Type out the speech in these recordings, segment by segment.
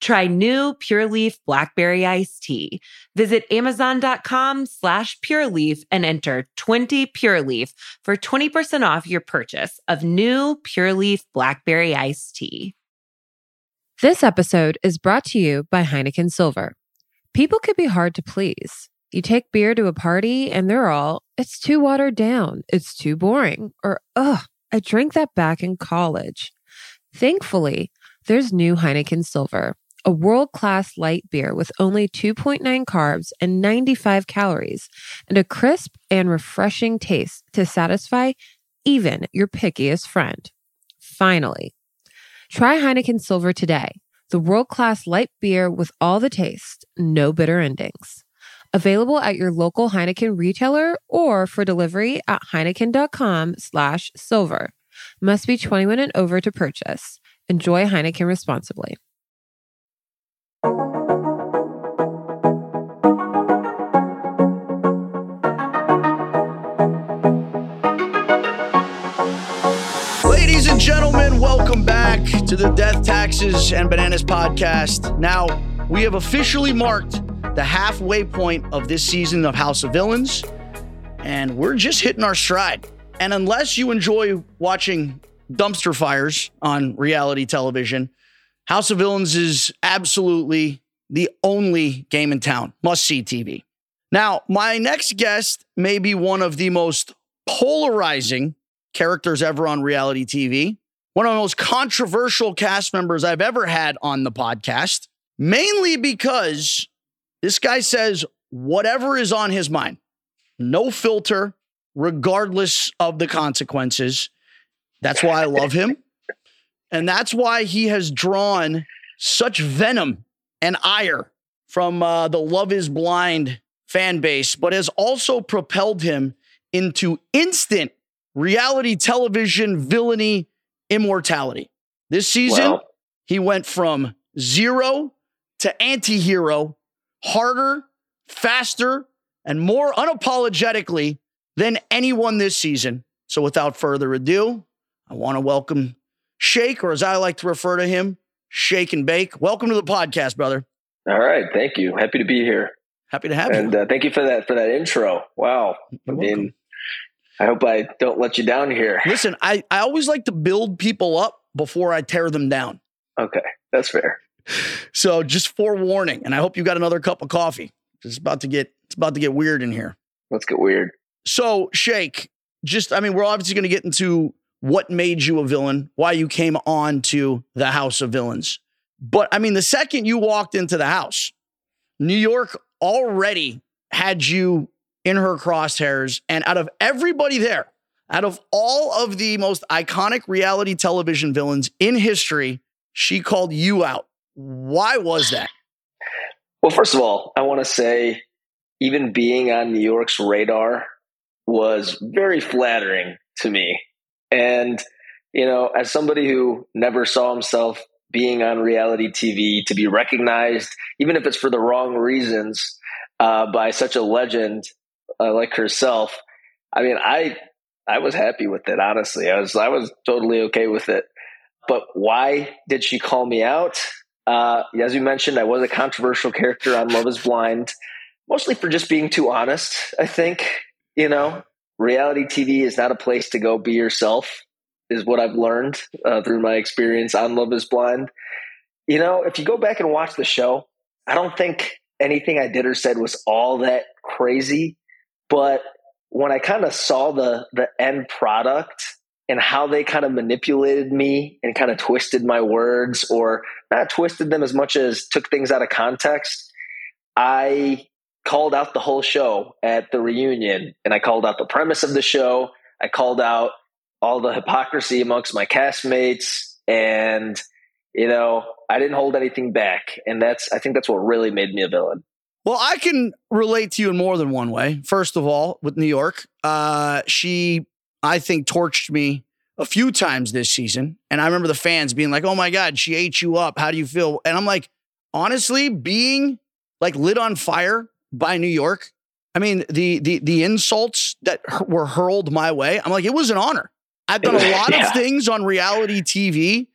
Try new Pure Leaf Blackberry Iced Tea. Visit Amazon.com slash Pure Leaf and enter 20 Pure Leaf for 20% off your purchase of new Pure Leaf Blackberry Iced Tea. This episode is brought to you by Heineken Silver. People can be hard to please. You take beer to a party and they're all, it's too watered down, it's too boring, or ugh, I drank that back in college. Thankfully, there's new Heineken Silver a world class light beer with only 2.9 carbs and 95 calories, and a crisp and refreshing taste to satisfy even your pickiest friend. Finally, try Heineken Silver today, the world class light beer with all the taste, no bitter endings. Available at your local Heineken retailer or for delivery at heineken.com slash silver. Must be 21 and over to purchase. Enjoy Heineken responsibly. Ladies and gentlemen, welcome back to the Death, Taxes, and Bananas podcast. Now, we have officially marked the halfway point of this season of House of Villains, and we're just hitting our stride. And unless you enjoy watching dumpster fires on reality television, House of Villains is absolutely the only game in town, must see TV. Now, my next guest may be one of the most polarizing characters ever on reality TV, one of the most controversial cast members I've ever had on the podcast, mainly because this guy says whatever is on his mind, no filter, regardless of the consequences. That's why I love him. And that's why he has drawn such venom and ire from uh, the Love is Blind fan base, but has also propelled him into instant reality television villainy immortality. This season, well, he went from zero to anti hero harder, faster, and more unapologetically than anyone this season. So without further ado, I want to welcome Shake, or as I like to refer to him, Shake and Bake. Welcome to the podcast, brother. All right, thank you. Happy to be here. Happy to have and, you. And uh, thank you for that for that intro. Wow. You're I mean, welcome. I hope I don't let you down here. Listen, I, I always like to build people up before I tear them down. Okay, that's fair. So just forewarning, and I hope you got another cup of coffee. It's about to get it's about to get weird in here. Let's get weird. So, Shake, just I mean, we're obviously going to get into what made you a villain, why you came on to the House of Villains. But I mean, the second you walked into the house, New York already had you in her crosshairs. And out of everybody there, out of all of the most iconic reality television villains in history, she called you out. Why was that? Well, first of all, I want to say even being on New York's radar was very flattering to me. And, you know, as somebody who never saw himself being on reality TV, to be recognized, even if it's for the wrong reasons, uh, by such a legend uh, like herself, I mean, I I was happy with it. Honestly, I was I was totally okay with it. But why did she call me out? Uh, as you mentioned, I was a controversial character on Love Is Blind, mostly for just being too honest. I think you know, reality TV is not a place to go be yourself. Is what I've learned uh, through my experience on Love Is Blind. You know, if you go back and watch the show, I don't think anything I did or said was all that crazy. But when I kind of saw the the end product and how they kind of manipulated me and kind of twisted my words or not twisted them as much as took things out of context, I called out the whole show at the reunion and I called out the premise of the show. I called out all the hypocrisy amongst my castmates and you know, I didn't hold anything back. And that's I think that's what really made me a villain. Well, I can relate to you in more than one way. First of all, with New York, uh, she, I think, torched me a few times this season. And I remember the fans being like, oh my God, she ate you up. How do you feel? And I'm like, honestly, being like lit on fire by New York, I mean, the the the insults that were hurled my way, I'm like, it was an honor. I've done a lot yeah. of things on reality TV.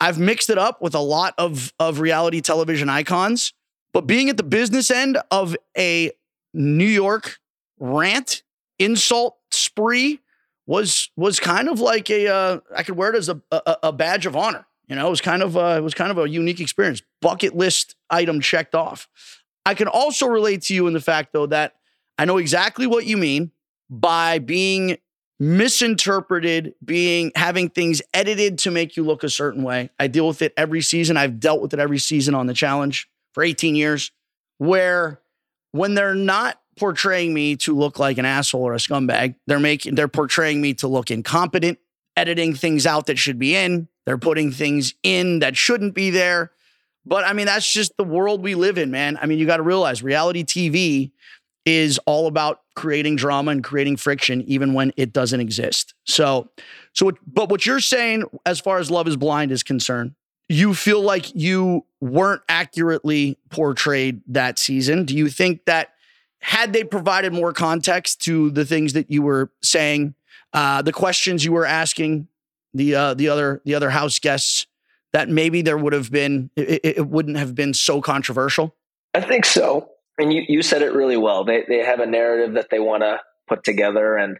I've mixed it up with a lot of, of reality television icons. But being at the business end of a New York rant, insult spree was was kind of like a uh, I could wear it as a, a, a badge of honor. You know, it was kind of uh, it was kind of a unique experience. Bucket list item checked off. I can also relate to you in the fact though that I know exactly what you mean by being misinterpreted, being having things edited to make you look a certain way. I deal with it every season. I've dealt with it every season on the challenge for 18 years, where when they're not portraying me to look like an asshole or a scumbag, they're making they're portraying me to look incompetent, editing things out that should be in. They're putting things in that shouldn't be there. But I mean, that's just the world we live in, man. I mean, you got to realize reality TV is all about creating drama and creating friction even when it doesn't exist. So so but what you're saying as far as Love is Blind is concerned, you feel like you weren't accurately portrayed that season. Do you think that had they provided more context to the things that you were saying, uh, the questions you were asking the uh, the other the other house guests, that maybe there would have been it, it wouldn't have been so controversial? I think so. And you you said it really well. They they have a narrative that they want to put together, and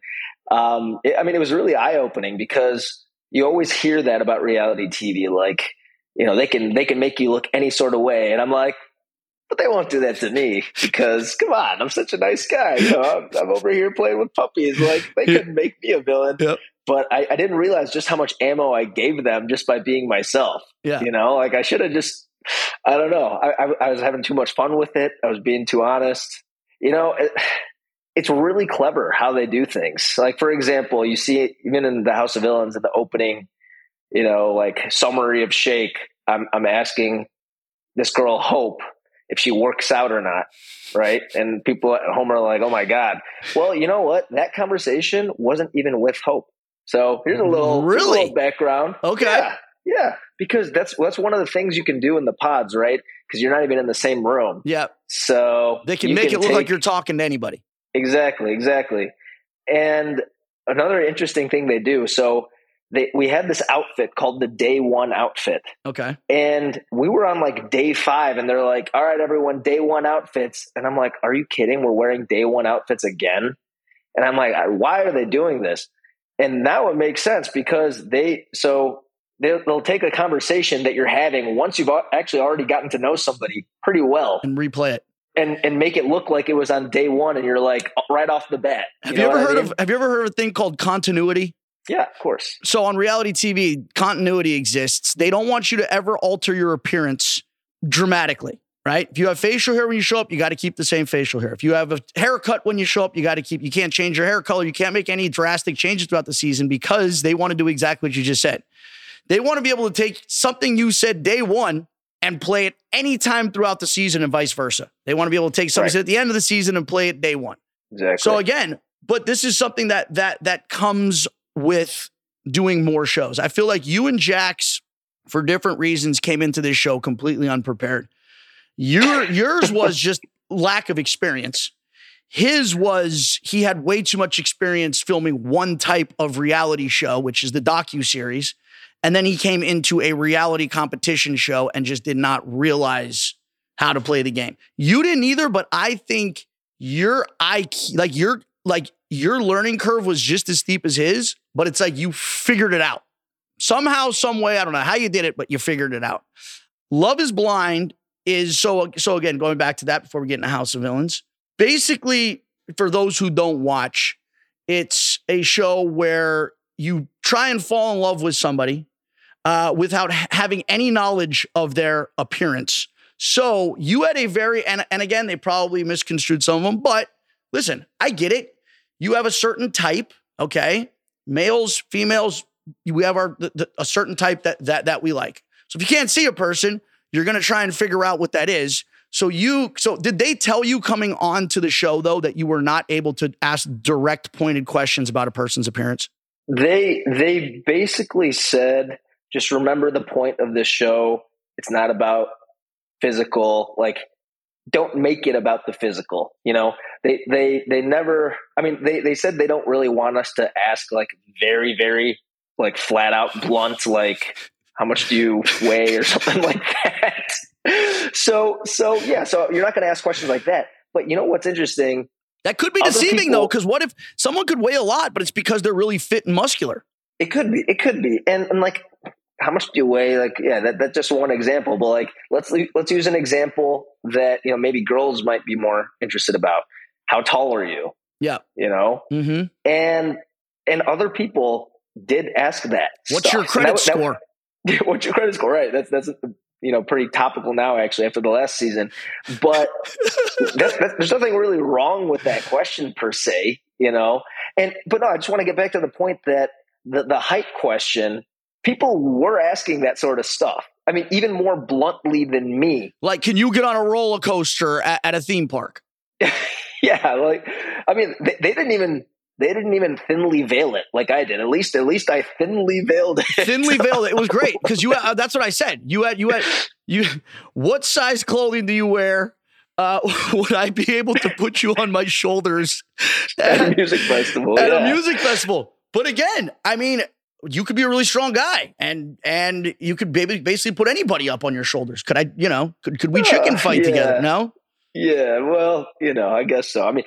um, it, I mean, it was really eye opening because you always hear that about reality TV, like you know they can they can make you look any sort of way and i'm like but they won't do that to me because come on i'm such a nice guy you know i'm, I'm over here playing with puppies like they couldn't make me a villain yep. But I, I, didn't realize just how much ammo i gave them just by being myself yeah. you know like i should have just i don't know I, I, I, was having too much fun with it i was being too honest you know it, it's really clever how they do things like for example you see it even in the house of villains at the opening you know, like summary of Shake, I'm, I'm asking this girl Hope if she works out or not, right? And people at home are like, "Oh my god!" Well, you know what? That conversation wasn't even with Hope. So here's a little, really? A little background. Okay. Yeah, yeah, because that's that's one of the things you can do in the pods, right? Because you're not even in the same room. Yeah. So they can make can it look take, like you're talking to anybody. Exactly. Exactly. And another interesting thing they do. So they, we had this outfit called the day one outfit. Okay. And we were on like day five, and they're like, all right, everyone, day one outfits. And I'm like, are you kidding? We're wearing day one outfits again? And I'm like, why are they doing this? And now it makes sense because they, so they'll, they'll take a conversation that you're having once you've actually already gotten to know somebody pretty well and replay it. And, and make it look like it was on day one, and you're like uh, right off the bat. Have you, you ever heard I mean? of Have you ever heard of a thing called continuity? Yeah, of course. So on reality TV, continuity exists. They don't want you to ever alter your appearance dramatically, right? If you have facial hair when you show up, you got to keep the same facial hair. If you have a haircut when you show up, you got to keep, you can't change your hair color. You can't make any drastic changes throughout the season because they want to do exactly what you just said. They want to be able to take something you said day one and play it anytime throughout the season and vice versa. They want to be able to take something right. at the end of the season and play it day one. Exactly. So again, but this is something that that that comes with doing more shows. I feel like you and Jax, for different reasons, came into this show completely unprepared. Your yours was just lack of experience. His was he had way too much experience filming one type of reality show, which is the docu series, and then he came into a reality competition show and just did not realize how to play the game. You didn't either, but I think your IQ, like your like your learning curve was just as steep as his, but it's like you figured it out. Somehow, some way, I don't know how you did it, but you figured it out. Love is Blind is so so again going back to that before we get into House of Villains. Basically, for those who don't watch, it's a show where you try and fall in love with somebody uh, without ha- having any knowledge of their appearance. So you had a very and and again they probably misconstrued some of them, but listen, I get it. You have a certain type, okay? Males, females, we have our the, the, a certain type that that that we like. So if you can't see a person, you're going to try and figure out what that is. So you so did they tell you coming on to the show though that you were not able to ask direct pointed questions about a person's appearance? They they basically said just remember the point of this show. It's not about physical like don't make it about the physical you know they they they never i mean they they said they don't really want us to ask like very very like flat out blunt like how much do you weigh or something like that so so yeah so you're not going to ask questions like that but you know what's interesting that could be deceiving people, though because what if someone could weigh a lot but it's because they're really fit and muscular it could be it could be and, and like how much do you weigh? Like, yeah, that, that's just one example. But like, let's let's use an example that you know maybe girls might be more interested about. How tall are you? Yeah, you know, mm-hmm. and and other people did ask that. What's stuff. your credit that, score? That, what's your credit score? Right. That's that's you know pretty topical now actually after the last season. But that's, that's, there's nothing really wrong with that question per se. You know, and but no, I just want to get back to the point that the the height question people were asking that sort of stuff. I mean, even more bluntly than me. Like, can you get on a roller coaster at, at a theme park? yeah, like, I mean, they, they, didn't even they didn't even thinly veil it like I did. At least, at least I thinly veiled it. Thinly veiled it. It was great because you. Uh, that's what I said. You had you had you. What size clothing do you wear? Uh, would I be able to put you on my shoulders at, at a music festival? At yeah. a music festival. But again, I mean, you could be a really strong guy and and you could basically put anybody up on your shoulders. Could I, you know, could, could we chicken fight uh, yeah. together? No? Yeah, well, you know, I guess so. I mean,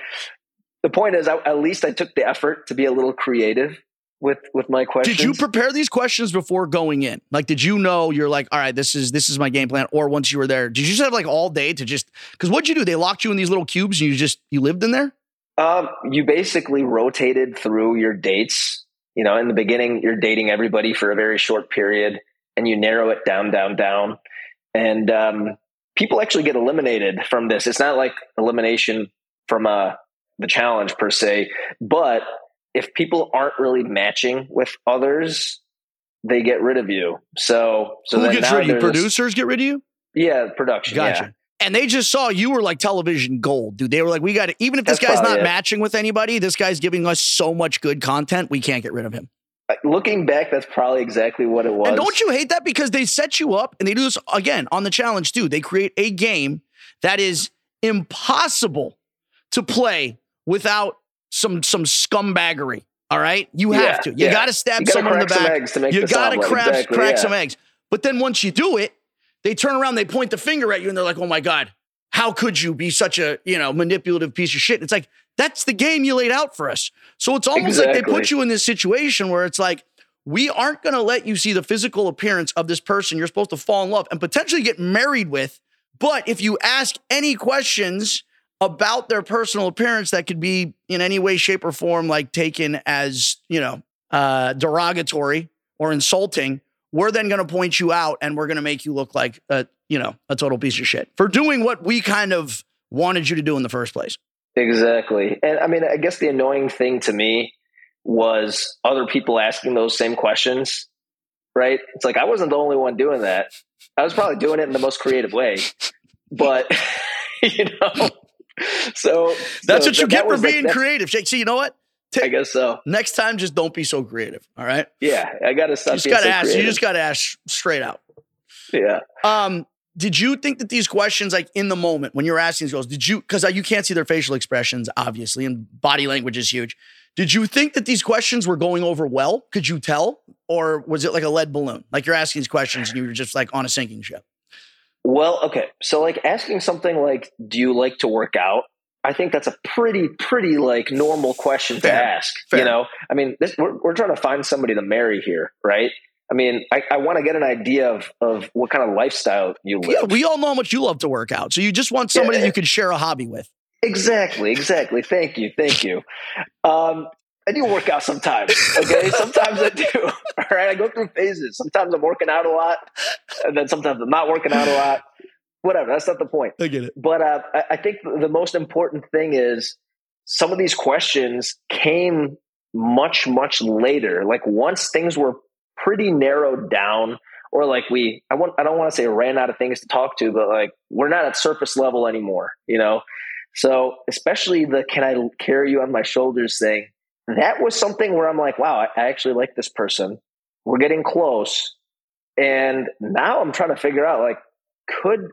the point is, I, at least I took the effort to be a little creative with with my questions. Did you prepare these questions before going in? Like, did you know you're like, all right, this is this is my game plan? Or once you were there, did you just have like all day to just because what'd you do? They locked you in these little cubes and you just you lived in there. Um, you basically rotated through your dates you know, in the beginning, you're dating everybody for a very short period and you narrow it down, down, down. And um, people actually get eliminated from this. It's not like elimination from uh, the challenge per se, but if people aren't really matching with others, they get rid of you. So, so who gets rid of you? Producers get rid of you? Yeah, production. Gotcha. Yeah and they just saw you were like television gold, dude. They were like, we got to, even if this That's guy's not it. matching with anybody, this guy's giving us so much good content, we can't get rid of him. Uh, looking back, that's probably exactly what it was. And don't you hate that? Because they set you up and they do this again on the challenge too. They create a game that is impossible to play without some some scumbaggery. All right, you have yeah, to. You yeah. got to stab someone in the back. you got to crack exactly, crack yeah. some eggs. But then once you do it, they turn around, they point the finger at you, and they're like, "Oh my god, how could you be such a you know manipulative piece of shit?" It's like that's the game you laid out for us. So it's almost exactly. like they put you in this situation where it's like we aren't going to let you see the physical appearance of this person you're supposed to fall in love and potentially get married with. But if you ask any questions about their personal appearance that could be in any way, shape, or form like taken as, you know, uh, derogatory or insulting, we're then going to point you out and we're going to make you look like a, you know, a total piece of shit for doing what we kind of wanted you to do in the first place. Exactly. And I mean, I guess the annoying thing to me was other people asking those same questions, right? It's like I wasn't the only one doing that. I was probably doing it in the most creative way, but you know, so that's so what you get for being like, creative. Shake, see, you know what? I guess so. Next time, just don't be so creative. All right. Yeah, I got to stop. You just got to so ask. Creative. You just got to ask straight out. Yeah. Um. Did you think that these questions, like in the moment when you're asking these girls, did you? Because you can't see their facial expressions, obviously, and body language is huge. Did you think that these questions were going over well? Could you tell, or was it like a lead balloon? Like you're asking these questions and you were just like on a sinking ship. Well, okay. So, like asking something like, "Do you like to work out?" I think that's a pretty, pretty like normal question Fair. to ask. Fair. You know, I mean, this, we're we're trying to find somebody to marry here, right? I mean, I, I want to get an idea of of what kind of lifestyle you live. Yeah, we all know how much you love to work out. So you just want somebody Yeah. you can share a hobby with. Exactly, exactly. Thank you, thank you. Um, I do work out sometimes. Okay, sometimes I do. All right, I go through phases. Sometimes I'm working out a lot, and then sometimes I'm not working out a lot. Whatever. That's not the point. I get it. But uh, I, I think the most important thing is some of these questions came much, much later. Like once things were pretty narrowed down, or like we, I want, I don't want to say ran out of things to talk to, but like we're not at surface level anymore, you know. So especially the "Can I carry you on my shoulders?" thing, that was something where I'm like, wow, I actually like this person. We're getting close, and now I'm trying to figure out like, could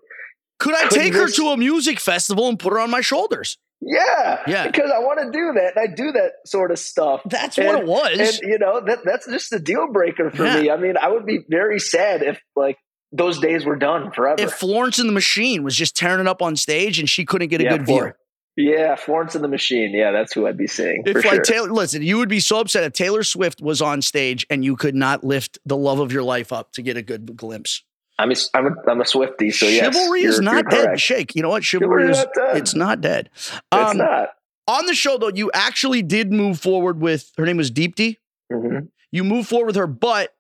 Could I Could take her to a music festival and put her on my shoulders? Yeah, Yeah. Because I want to do that. and I do that sort of stuff. That's And- what it was. and you know that that's just a deal breaker for Yeah. me. I mean, I would be very sad if like those days were done forever. if Florence and the Machine was just tearing it up on stage and she couldn't get a yeah, good view. Yeah, Florence and the Machine. Yeah, that's who I'd be seeing. If like sure. Taylor, listen, you would be so upset if Taylor Swift was on stage and you could not lift the love of your life up to get a good glimpse. I'm a, I'm a, I'm a Swiftie, so yes, Chivalry is not dead. correct. Shake. You know what? Chivalry, Chivalry is not dead. it's not dead. It's Um, not. On the show though, you actually did move forward with her name was Deepti. Mhm. You moved forward with her, but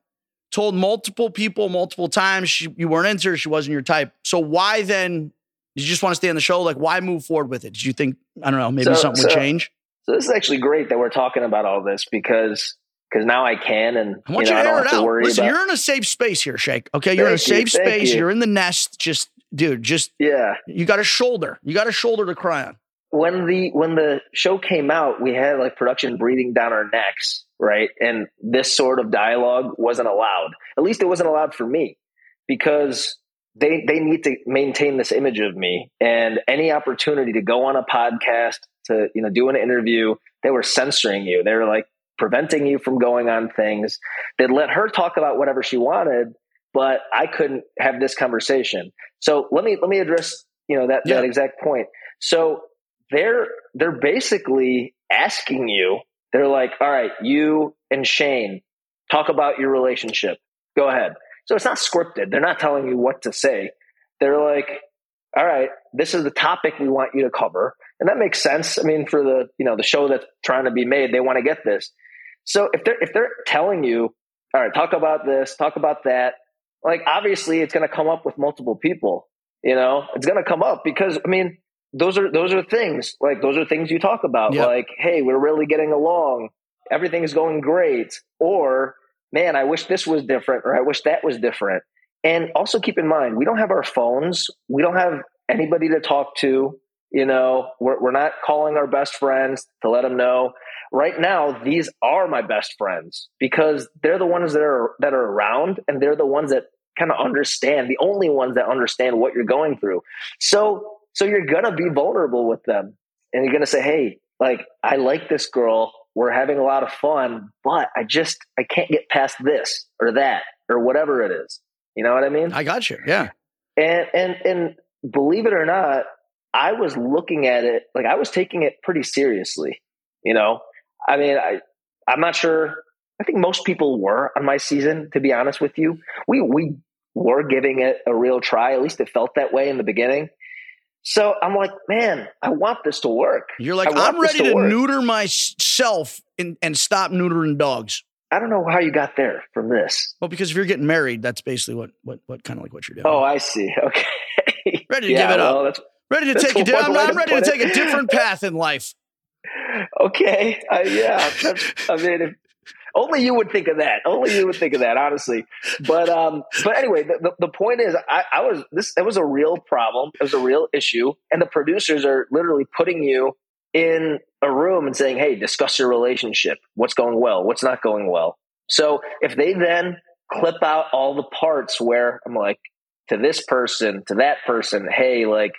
told multiple people multiple times she, you weren't into her, she wasn't your type. So why then did you just want to stay on the show? Like why move forward with it? Did you think I don't know, maybe So- something would change? So this is actually great that we're talking about all this because because now I can and I want you you, know, I to air it out. Listen, about. you're in a safe space here, Shake. Okay, you're in a Thank you, safe space. you. You're in the nest. Just, dude, just yeah. you got a shoulder. You got a shoulder to cry on. when the when the show came out, we had like production breathing down our necks, right? And this sort of dialogue wasn't allowed. At least it wasn't allowed for me because they they need to maintain this image of me. And any opportunity to go on a podcast to you know do an interview, they were censoring you. They were like preventing you from going on things. They'd let her talk about whatever she wanted, but I couldn't have this conversation. So let me let me address you know that Yeah. that exact point. So they're they're basically asking you they're like all right you and shane talk about your relationship go ahead so it's not scripted. They're not telling you what to say. They're like all right this is the topic we want you to cover. And that makes sense. I mean for the you know the show that's trying to be made they want to get this. So if they're if they're telling you all right talk about this talk about that like obviously it's going to come up with multiple people you know? It's going to come up because i mean those are those are things. Like those are things you talk about. Yeah. like hey we're really getting along. Everything is going great. Or man i wish this was different or i wish that was different. And also keep in mind we don't have our phones. We don't have anybody to talk to you know? We're, we're not calling our best friends to let them know. Right now these are my best friends because they're the ones that are that are around and they're the ones that kind of understand the only ones that understand what you're going through. So so you're gonna be vulnerable with them and you're gonna say hey like i like this girl we're having a lot of fun but i just i can't get past this or that or whatever it is. You know what i mean? I got you. Yeah. and and and believe it or not i was looking at it like i was taking it pretty seriously you know? I mean i i'm not sure i think most people were on my season to be honest with you. We we were giving it a real try at least it felt that way in the beginning so i'm like man i want this to work You're like, I'm ready to to, neuter myself and, and stop neutering dogs. i don't know how you got there from this Well, because if you're getting married, that's basically what what what kind of like what you're doing. oh i see okay ready to yeah, give it up. well, that's ready to take a. Di- I'm, I'm ready to take it. a different path in life. okay uh, yeah that's, i mean if, only you would think of that. Only you would think of that honestly. But um but anyway the, the, the point is I, I was this it was a real problem. It was a real issue. And the producers are literally putting you in a room and saying hey discuss your relationship. What's going well? What's not going well? So if they then clip out all the parts where i'm like to this person to that person hey like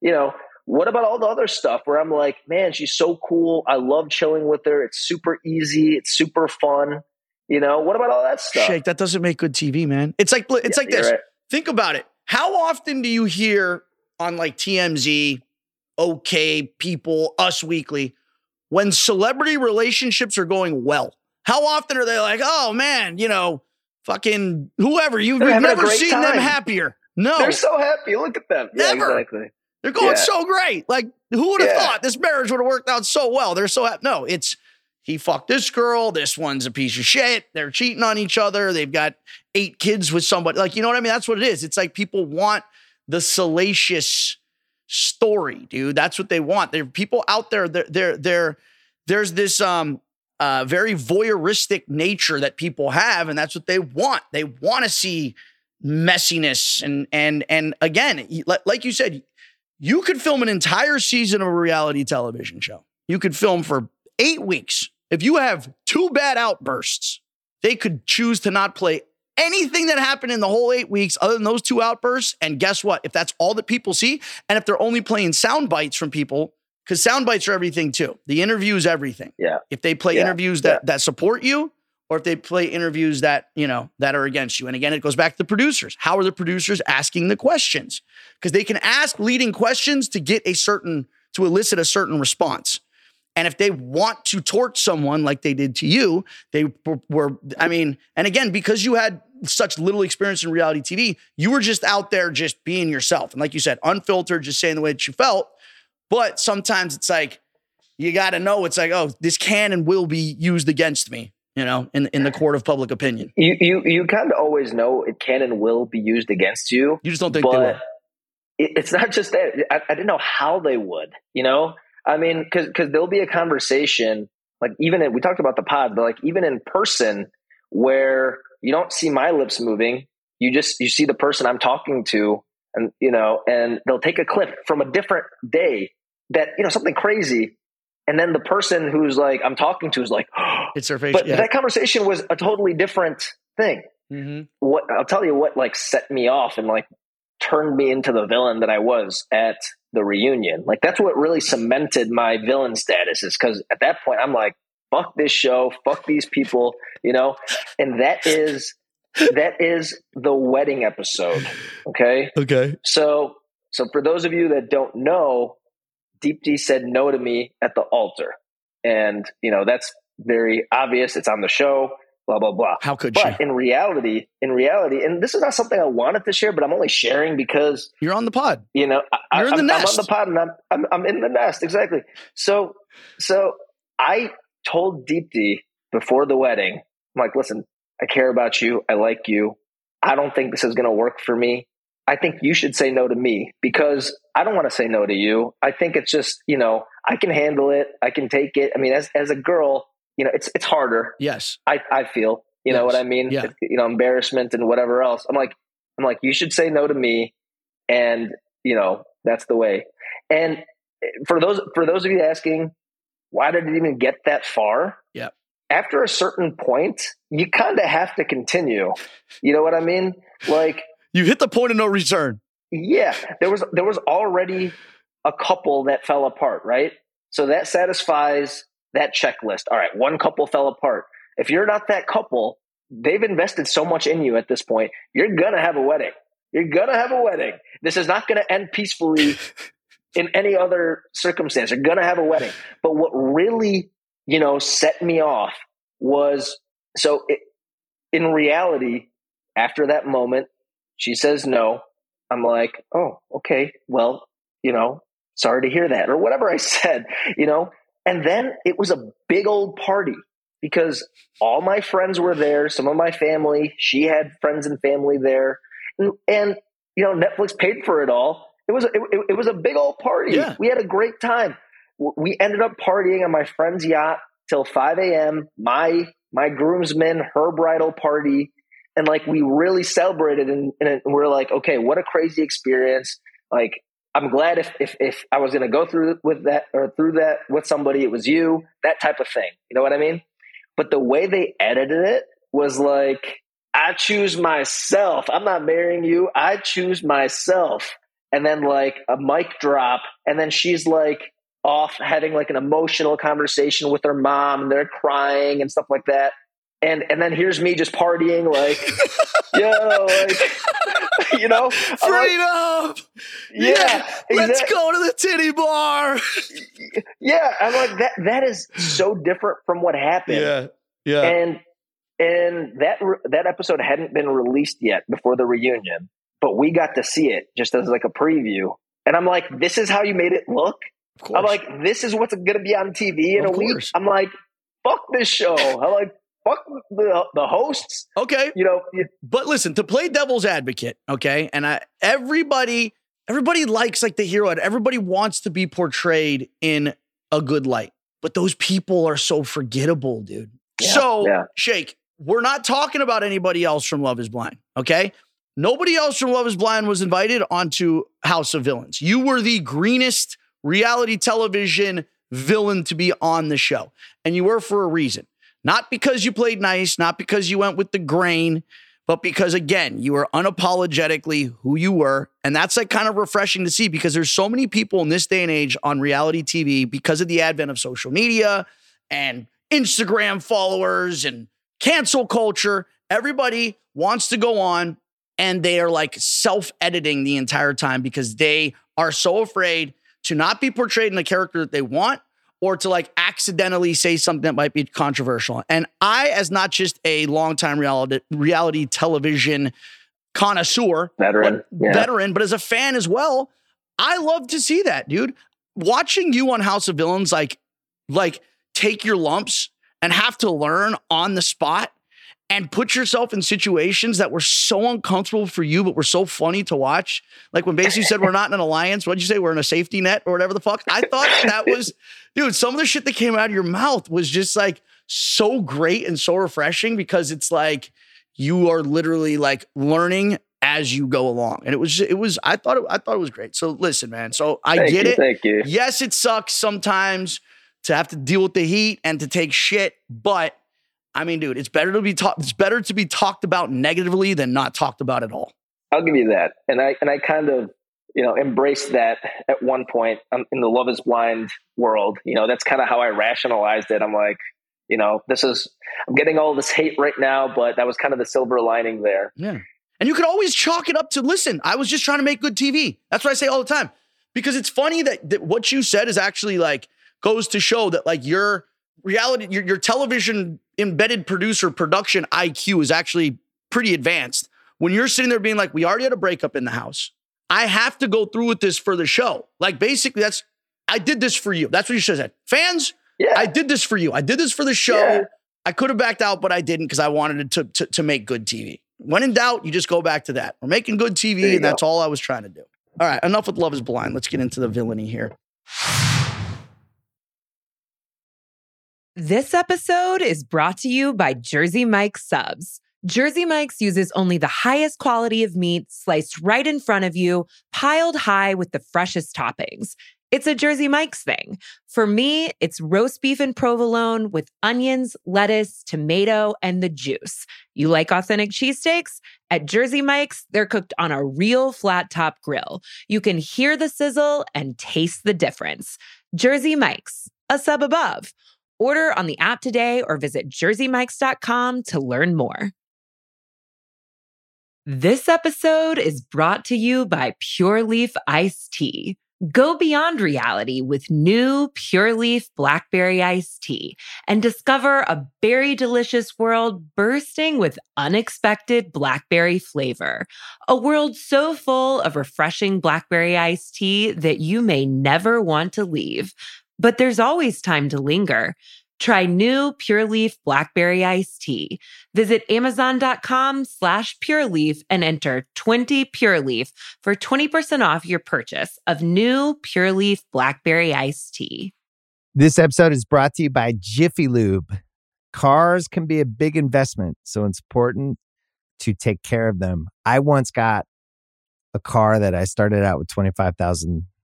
you know what about all the other stuff where I'm like, man, she's so cool. I love chilling with her. It's super easy. It's super fun. You know, what about all that stuff? Shake, that doesn't make good TV, man. It's like it's Yeah, like this. right. Think about it. How often do you hear on like TMZ, OK, People, Us Weekly, when celebrity relationships are going well? How often are they like, oh man, you know, fucking whoever. You've They're never seen them happier. No, They're so happy. Look at them. Yeah, Never. exactly. They're going Yeah. so great. Like, who would have Yeah. thought this marriage would have worked out so well? They're so happy. No, it's he fucked this girl. This one's a piece of shit. They're cheating on each other. They've got eight kids with somebody. Like, you know what I mean? That's what it is. It's like people want the salacious story, dude. That's what they want. There are people out there. They're, they're, they're, there's this um uh, very voyeuristic nature that people have, and that's what they want. They want to see messiness and and and again, like- like you said, you could film an entire season of a reality television show. You could film for eight weeks. If you have two bad outbursts, they could choose to not play anything that happened in the whole eight weeks other than those two outbursts. And guess what? If that's all that people see, and if they're only playing sound bites from people, because sound bites are everything too. The interview is everything. Yeah. If they play Yeah. interviews that that support you, or if they play interviews that you know that are against you. And again, it goes back to the producers. How are the producers asking the questions? Because they can ask leading questions to get a certain to elicit a certain response. And if they want to torch someone like they did to you, they were, I mean, and again, because you had such little experience in reality TV, you were just out there just being yourself. And like you said, unfiltered, just saying the way that you felt. But sometimes it's like, you got to know it's like, oh, this can and will be used against me, you know, in, in the court of public opinion. You you you kind of always know it can and will be used against you. You just don't think they will. it's not just that. I, I didn't know how they would. You know, I mean, because because there'll be a conversation like even in, we talked about the pod, but like even in person where you don't see my lips moving, you just you see the person I'm talking to, and you know, and they'll take a clip from a different day that you know something crazy. And then the person who's like I'm talking to is like, oh. It's their face. but yeah. that conversation was a totally different thing hmm what I'll tell you what like set me off and like turned me into the villain that I was at the reunion. Like that's what really cemented my villain status is because at that point I'm like, fuck this show, fuck these people, you know? And that is that is the wedding episode. Okay. Okay. So so for those of you that don't know, Deepti said no to me at the altar. And you know, that's very obvious. It's on the show, blah, blah, blah. How could? But in reality, in reality, and this is not something I wanted to share, but I'm only sharing because You're on the pod. you know I, You're in the I'm, I'm on the pod and I'm, I'm I'm in the nest exactly. So so I told Deepti before the wedding, I'm like, listen, I care about you, I like you. I don't think this is going to work for me. I think you should say no to me because I don't want to say no to you. I think it's just you know I can handle it, I can take it. I mean, as as a girl, you know, it's it's harder. Yes. I, I feel. You know what I mean? Yeah. It's, You know, embarrassment and whatever else. I'm like, I'm like, you should say no to me, and you know that's the way. And eh, for those for those of you asking, why did it even get that far? Yeah. After a certain point, you kind of have to continue. You know what I mean? Like, You hit the point of no return. yeah, there was there was already a couple that fell apart, right? So that satisfies that checklist. All right, one couple fell apart. If you're not that couple, they've invested so much in you at this point. You're gonna have a wedding. You're gonna have a wedding. This is not gonna end peacefully in any other circumstance. You're gonna have a wedding. But what really, you know, set me off was so it, in reality, after that moment, she says no. I'm like, oh, okay, well, you know, sorry to hear that, or whatever I said, you know. And then it was a big old party because all my friends were there, some of my family, she had friends and family there, and, and you know, Netflix paid for it all. It was it, it, was a big old party. Yeah. We had a great time. We ended up partying on my friend's yacht till 5 a.m. My my groomsmen, her bridal party, and like we really celebrated and, and we're like okay what a crazy experience. Like i'm glad if if, if i was going to go through with that or through that with somebody it was you that type of thing. You know what i mean? But the way they edited it was like i choose myself. I'm not marrying you. I choose myself. And then like a mic drop and then she's like off having like an emotional conversation with her mom and they're crying and stuff like that and and then here's me just partying like yo like you know I'm like, Freedom. yeah, Let's go to the titty bar. yeah i'm like that that is so different from what happened yeah. Yeah. and and that that episode hadn't been released yet before the reunion, but we got to see it just as like a preview. And I'm like, this is how you made it look. I'm like, this is what's going to be on TV in Of a week. I'm like, fuck this show. I'm like, fuck the the hosts. Okay. You know, you- But listen, to play devil's advocate, okay, and I everybody everybody likes like the hero, and everybody wants to be portrayed in a good light. But those people are so forgettable, dude. Yeah, so, yeah. Shake, we're not talking about anybody else from Love is Blind, okay? Nobody else from Love is Blind was invited onto House of Villains. You were the greenest reality television villain to be on the show, and you were for a reason. Not because you played nice, not because you went with the grain, but because again, you were unapologetically who you were. And that's like kind of refreshing to see because there's so many people in this day and age on reality TV because of the advent of social media and Instagram followers and cancel culture. Everybody wants to go on and they are like self editing the entire time because they are so afraid to not be portrayed in the character that they want or to like accidentally say something that might be controversial. And I, as not just a longtime reality reality television connoisseur, veteran. but Yeah. veteran, but as a fan as well, I love to see that, dude. Watching you on House of Villains, like, like take your lumps and have to learn on the spot and put yourself in situations that were so uncomfortable for you, but were so funny to watch. Like when basically said we're not in an alliance, what'd you say? We're in a safety net or whatever the fuck. I thought that was, dude, some of the shit that came out of your mouth was just like so great and so refreshing because it's like you are literally like learning as you go along. And it was, it was, I thought it, I thought it was great. So listen, man. So I Thank get you, it. Thank you. Yes, it sucks sometimes to have to deal with the heat and to take shit, but I mean, dude, it's better to be talked. It's better to be talked about negatively than not talked about at all. I'll give you that. And I and I kind of, you know, embraced that at one point um, in the Love is Blind world. You know, that's kind of how I rationalized it. I'm like, you know, this is I'm getting all this hate right now, but that was kind of the silver lining there. Yeah. And you could always chalk it up to listen, I was just trying to make good TV. That's what I say all the time. Because it's funny that, that what you said is actually like goes to show that like your reality, your, your television embedded producer production IQ is actually pretty advanced. When you're sitting there being like, we already had a breakup in the house. I have to go through with this for the show. Like basically, that's I did this for you. That's what you should have said. Fans, Yeah. I did this for you. I did this for the show. Yeah. I could have backed out, but I didn't because I wanted to, to, to make good TV. When in doubt, you just go back to that. We're making good TV, and that's all I was trying to do. All right, enough with Love is Blind. Let's get into the villainy here. This episode is brought to you by Jersey Mike's Subs. Jersey Mike's uses only the highest quality of meat sliced right in front of you, piled high with the freshest toppings. It's a Jersey Mike's thing. For me, it's roast beef and provolone with onions, lettuce, tomato, and the juice. You like authentic cheesesteaks? At Jersey Mike's, they're cooked on a real flat top grill. You can hear the sizzle and taste the difference. Jersey Mike's, a sub above. Order on the app today or visit jerseymikes.com to learn more. This episode is brought to you by Pure Leaf Iced Tea. Go beyond reality with new Pure Leaf Blackberry Iced Tea and discover a berry delicious world bursting with unexpected blackberry flavor. A world so full of refreshing blackberry iced tea that you may never want to leave. But there's always time to linger. Try new Pure Leaf Blackberry Iced Tea. Visit Amazon.com slash Pure Leaf and enter 20 Pure Leaf for 20% off your purchase of new Pure Leaf Blackberry Iced Tea. This episode is brought to you by Jiffy Lube. Cars can be a big investment, so it's important to take care of them. I once got a car that I started out with 25,000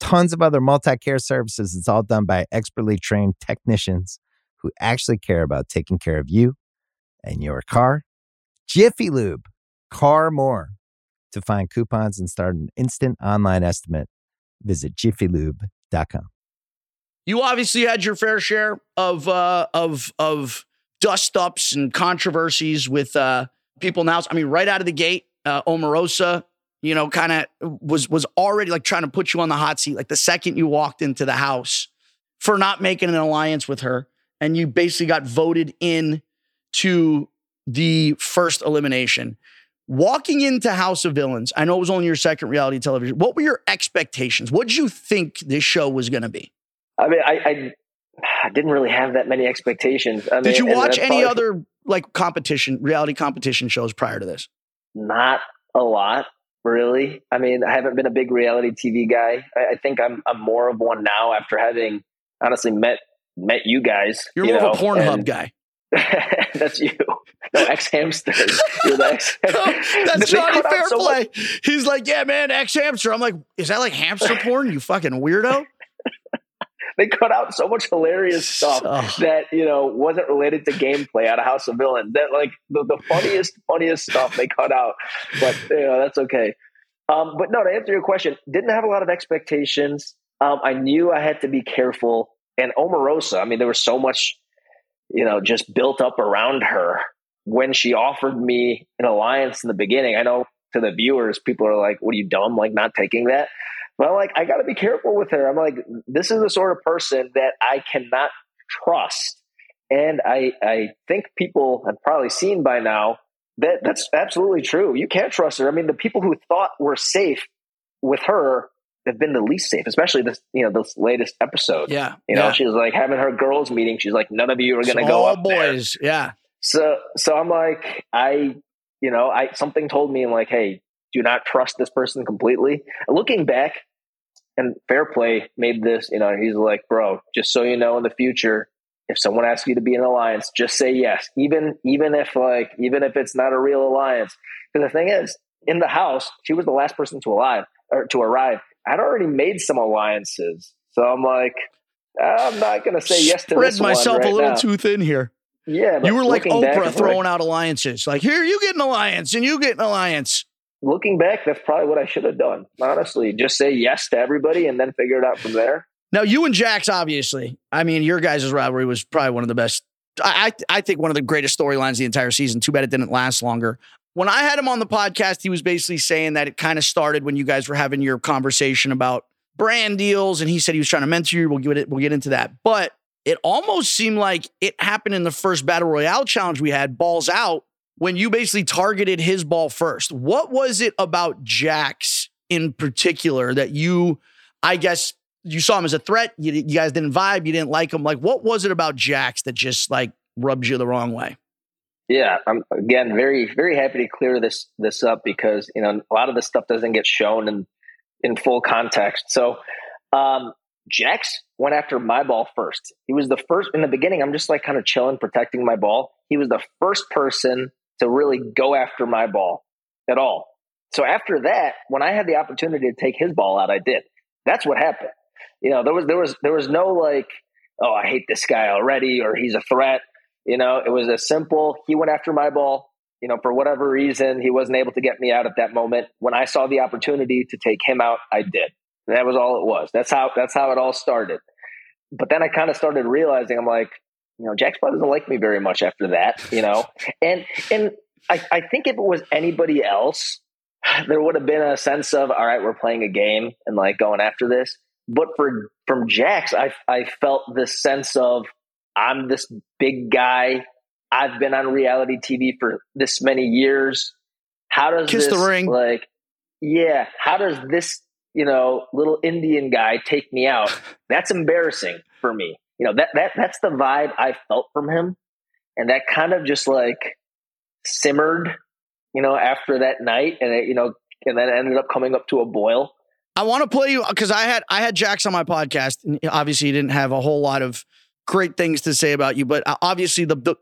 tons of other multi care services. It's all done by expertly trained technicians who actually care about taking care of you and your car. Jiffy Lube, car more. To find coupons and start an instant online estimate, visit jiffylube.com. You obviously had your fair share of uh, of of dust ups and controversies with uh, people now. I mean, right out of the gate, uh, Omarosa, you know, kind of was was already like trying to put you on the hot seat. Like the second you walked into the house for not making an alliance with her, and you basically got voted in to the first elimination. Walking into House of Villains, I know it was only your second reality television. What were your expectations? What did you think this show was going to be? I mean, I, I, didn't really have that many expectations. I mean, Did you watch any probably other like competition, reality competition shows prior to this? Not a lot, really. I mean, I haven't been a big reality TV guy. I, I think I'm I'm more of one now after having honestly met met you guys. You're you more know, of a Pornhub guy. that's you. No, xHamsters. You're the ex. That's Johnny out so Fairplay. He's like, yeah, man, xHamster. I'm like, is that like hamster porn? You fucking weirdo. They cut out so much hilarious stuff Oh. that you know wasn't related to gameplay out of House of Villains. That like the, the funniest, funniest stuff they cut out, but you know that's okay. Um, but no, to answer your question, didn't have a lot of expectations. Um, I knew I had to be careful, and Omarosa. I mean, there was so much, you know, just built up around her when she offered me an alliance in the beginning. I know to the viewers, people are like, "What are you dumb? Like not taking that?" But I'm like, I got to be careful with her. I'm like, this is the sort of person that I cannot trust. And I, I think people have probably seen by now that that's absolutely true. You can't trust her. I mean, the people who thought were safe with her have been the least safe, especially this, you know, this latest episode. Yeah. You know, yeah. she was like having her girls meeting. She's like, none of you are going to go up there. boys. Yeah. So so I'm like, I you know, I something told me I'm like, hey, do not trust this person completely. Looking back, and Fairplay made this, you know, he's like, bro, just so you know in the future, if someone asks you to be an alliance, just say yes. Even even if like even if it's not a real alliance. Because the thing is, in the house, she was the last person to alive or to arrive. I'd already made some alliances. So I'm like, I'm not gonna say yes to Spread this myself one right a little now. too thin here. Yeah, You were like Oprah throwing like- out alliances. Like, here, you get an alliance and you get an alliance. Looking back, that's probably what I should have done. Honestly, just say yes to everybody and then figure it out from there. Now, you and Jax, obviously, I mean, your guys' rivalry was probably one of the best. I, I, think one of the greatest storylines the entire season. Too bad it didn't last longer. When I had him on the podcast, he was basically saying that it kind of started when you guys were having your conversation about brand deals, and he said he was trying to mentor you. We'll get it. We'll get into that, but it almost seemed like it happened in the first battle royale challenge we had, balls out, when you basically targeted his ball first. What was it about Jax in particular that you, I guess, you saw him as a threat? You, you guys didn't vibe. You didn't like him. Like, what was it about Jax that just like rubs you the wrong way? Yeah, I'm again very very happy to clear this this up because you know a lot of this stuff doesn't get shown in in full context. So, um, Jax went after my ball first. He was the first in the beginning. I'm just like kind of chilling, protecting my ball. He was the first person to really go after my ball at all. So after that, when I had the opportunity to take his ball out, I did. That's what happened. You know, there was there was there was no like, oh, I hate this guy already, or he's a threat. You know, it was a simple. He went after my ball. You know, for whatever reason, he wasn't able to get me out at that moment. When I saw the opportunity to take him out, I did. And that was all it was. That's how that's how it all started. But then I kind of started realizing, I'm like, you know, Jack Spot doesn't like me very much after that. You know, and and I, I think if it was anybody else, there would have been a sense of, all right, we're playing a game and like going after this. But for from Jax, I I felt this sense of I'm this big guy. I've been on reality TV for this many years. How does Kiss the this, ring. Like, yeah, how does this you know little Indian guy take me out? That's embarrassing for me. You know that that that's the vibe I felt from him, and that kind of just like simmered, you know, after that night, and it, you know, and then ended up coming up to a boil. I want to play you because I had I had Jax on my podcast, and obviously he didn't have a whole lot of great things to say about you, but uh, obviously the, the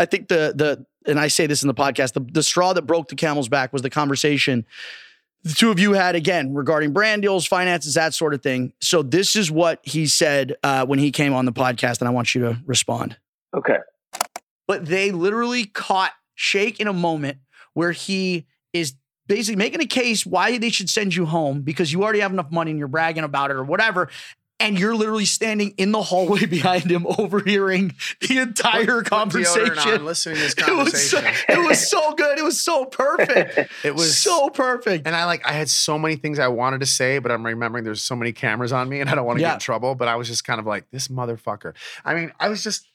I think the the and I say this in the podcast, the, the straw that broke the camel's back was the conversation the two of you had again regarding brand deals, finances, that sort of thing. So this is what he said uh, when he came on the podcast, and I want you to respond. Okay. But they literally caught Shake in a moment where he is basically making a case why they should send you home because you already have enough money and you're bragging about it or whatever. And you're literally standing in the hallway behind him, overhearing the entire Put conversation. on, listening to this It was, so, it was so good. It was so perfect. It was so perfect. And I like I had so many things I wanted to say, but I'm remembering there's so many cameras on me and I don't want to Yeah. get in trouble. But I was just kind of like, this motherfucker. I mean, I was just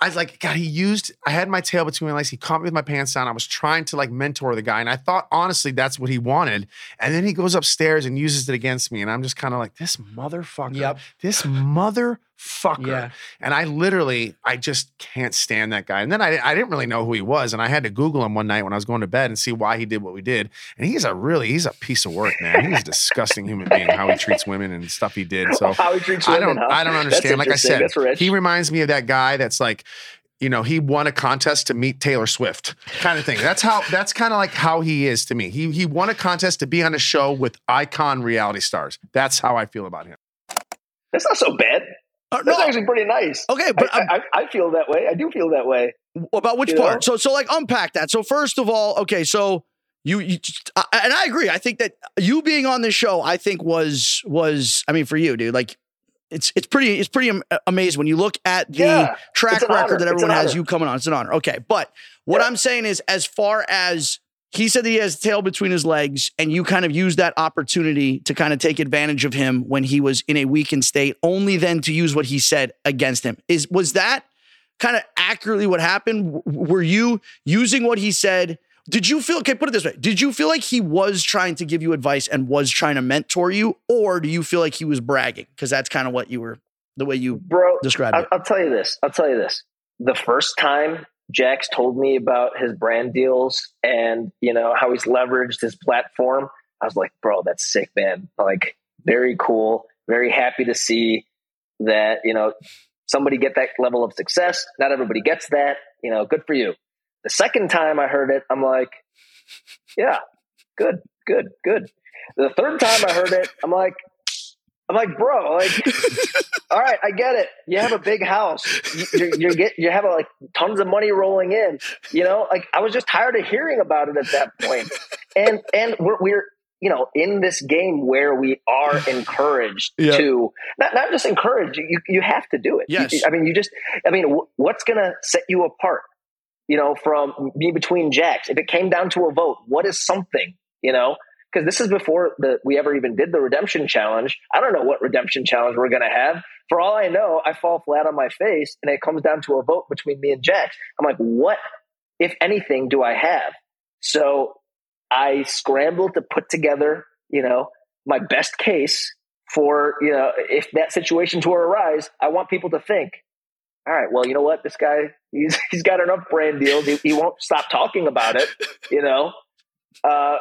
I was like, God, he used I had my tail between my legs. He caught me with my pants down. I was trying to like mentor the guy. And I thought honestly that's what he wanted. And then he goes upstairs and uses it against me. And I'm just kind of like, this motherfucker. Yep. This motherfucker. Yeah. And I literally, I just can't stand that guy. And then I, I didn't really know who he was. And I had to Google him one night when I was going to bed and see why he did what we did. And he's a really, he's a piece of work, man. He's a disgusting human being, how he treats women and stuff he did. So How he treats women, I don't, huh? I don't understand. Like I said, he reminds me of that guy that's like, you know, he won a contest to meet Taylor Swift, kind of thing. That's how. That's kind of like how he is to me. He he won a contest to be on a show with icon reality stars. That's how I feel about him. That's not so bad. Uh, That's no, actually pretty nice. okay, but I, um, I, I feel that way. I do feel that way. about which You part? know? So, so like unpack that. So, first of all, okay, so you, you I, and I agree. I think that you being on this show, I think was was. I mean, for you, dude, like it's it's pretty it's pretty am- amazing when you look at the Yeah, track record honor. that everyone has. honor. You coming on, it's an honor. Okay, but what Yeah. I'm saying is, as far as he said that he has tail between his legs, and you kind of used that opportunity to kind of take advantage of him when he was in a weakened state, only then to use what he said against him. Is was that kind of accurately what happened? Were you using what he said? Did you feel, okay, put it this way. Did you feel like he was trying to give you advice and was trying to mentor you? Or do you feel like he was bragging? Because that's kind of what you were, the way you Bro, described I'll, it. I'll tell you this. I'll tell you this. The first time Jax told me about his brand deals and you know how he's leveraged his platform, I was like, bro, that's sick, man. Like, very cool. Very happy to see that you know somebody get that level of success. Not everybody gets that. You know, good for you. The second time I heard it, I'm like, yeah, good, good, good. The third time I heard it, I'm like, I'm like, bro, like, all right, I get it. You have a big house. You, you, you get, you have like tons of money rolling in. You know, like I was just tired of hearing about it at that point. And and we're we're you know in this game where we are encouraged Yeah. to not not just encouraged. You you have to do it. You- Yes. I mean, you just. I mean, wh- what's gonna set you apart? You know, from me between Jax. If it came down to a vote, what is something? You know, because this is before the we ever even did the redemption challenge. I don't know what redemption challenge we're gonna have. For all I know, I fall flat on my face, and it comes down to a vote between me and Jax. I'm like, what, if anything, do I have? So I scrambled to put together, you know, my best case for, you know, if that situation were to arise. I want people to think, all right, well, you know what, this guy, he's he's got enough brand deals. He, he won't stop talking about it, you know. Uh,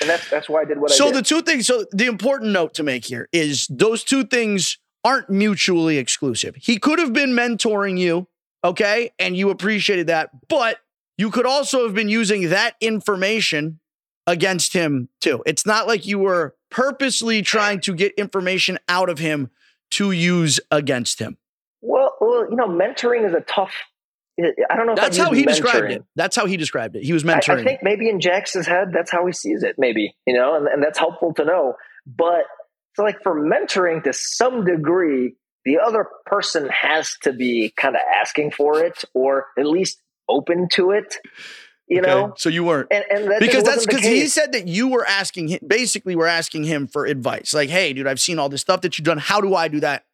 and that's that's why I did what I did. So the two things, so the important note to make here is those two things aren't mutually exclusive. He could have been mentoring you, okay, and you appreciated that, but you could also have been using that information against him too. It's not like you were purposely trying to get information out of him to use against him. Well, well, you know, mentoring is a tough. I don't know. If That's how he described it. That's how he described it. He was mentoring. I think maybe in Jackson's head, that's how he sees it. Maybe you know, and, and that's helpful to know. But so, like for mentoring, to some degree, the other person has to be kind of asking for it, or at least open to it. You Okay, know, so you weren't. and, and that because that's because he said that you were asking him basically we're asking him for advice like hey dude i've seen all this stuff that you've done how do i do that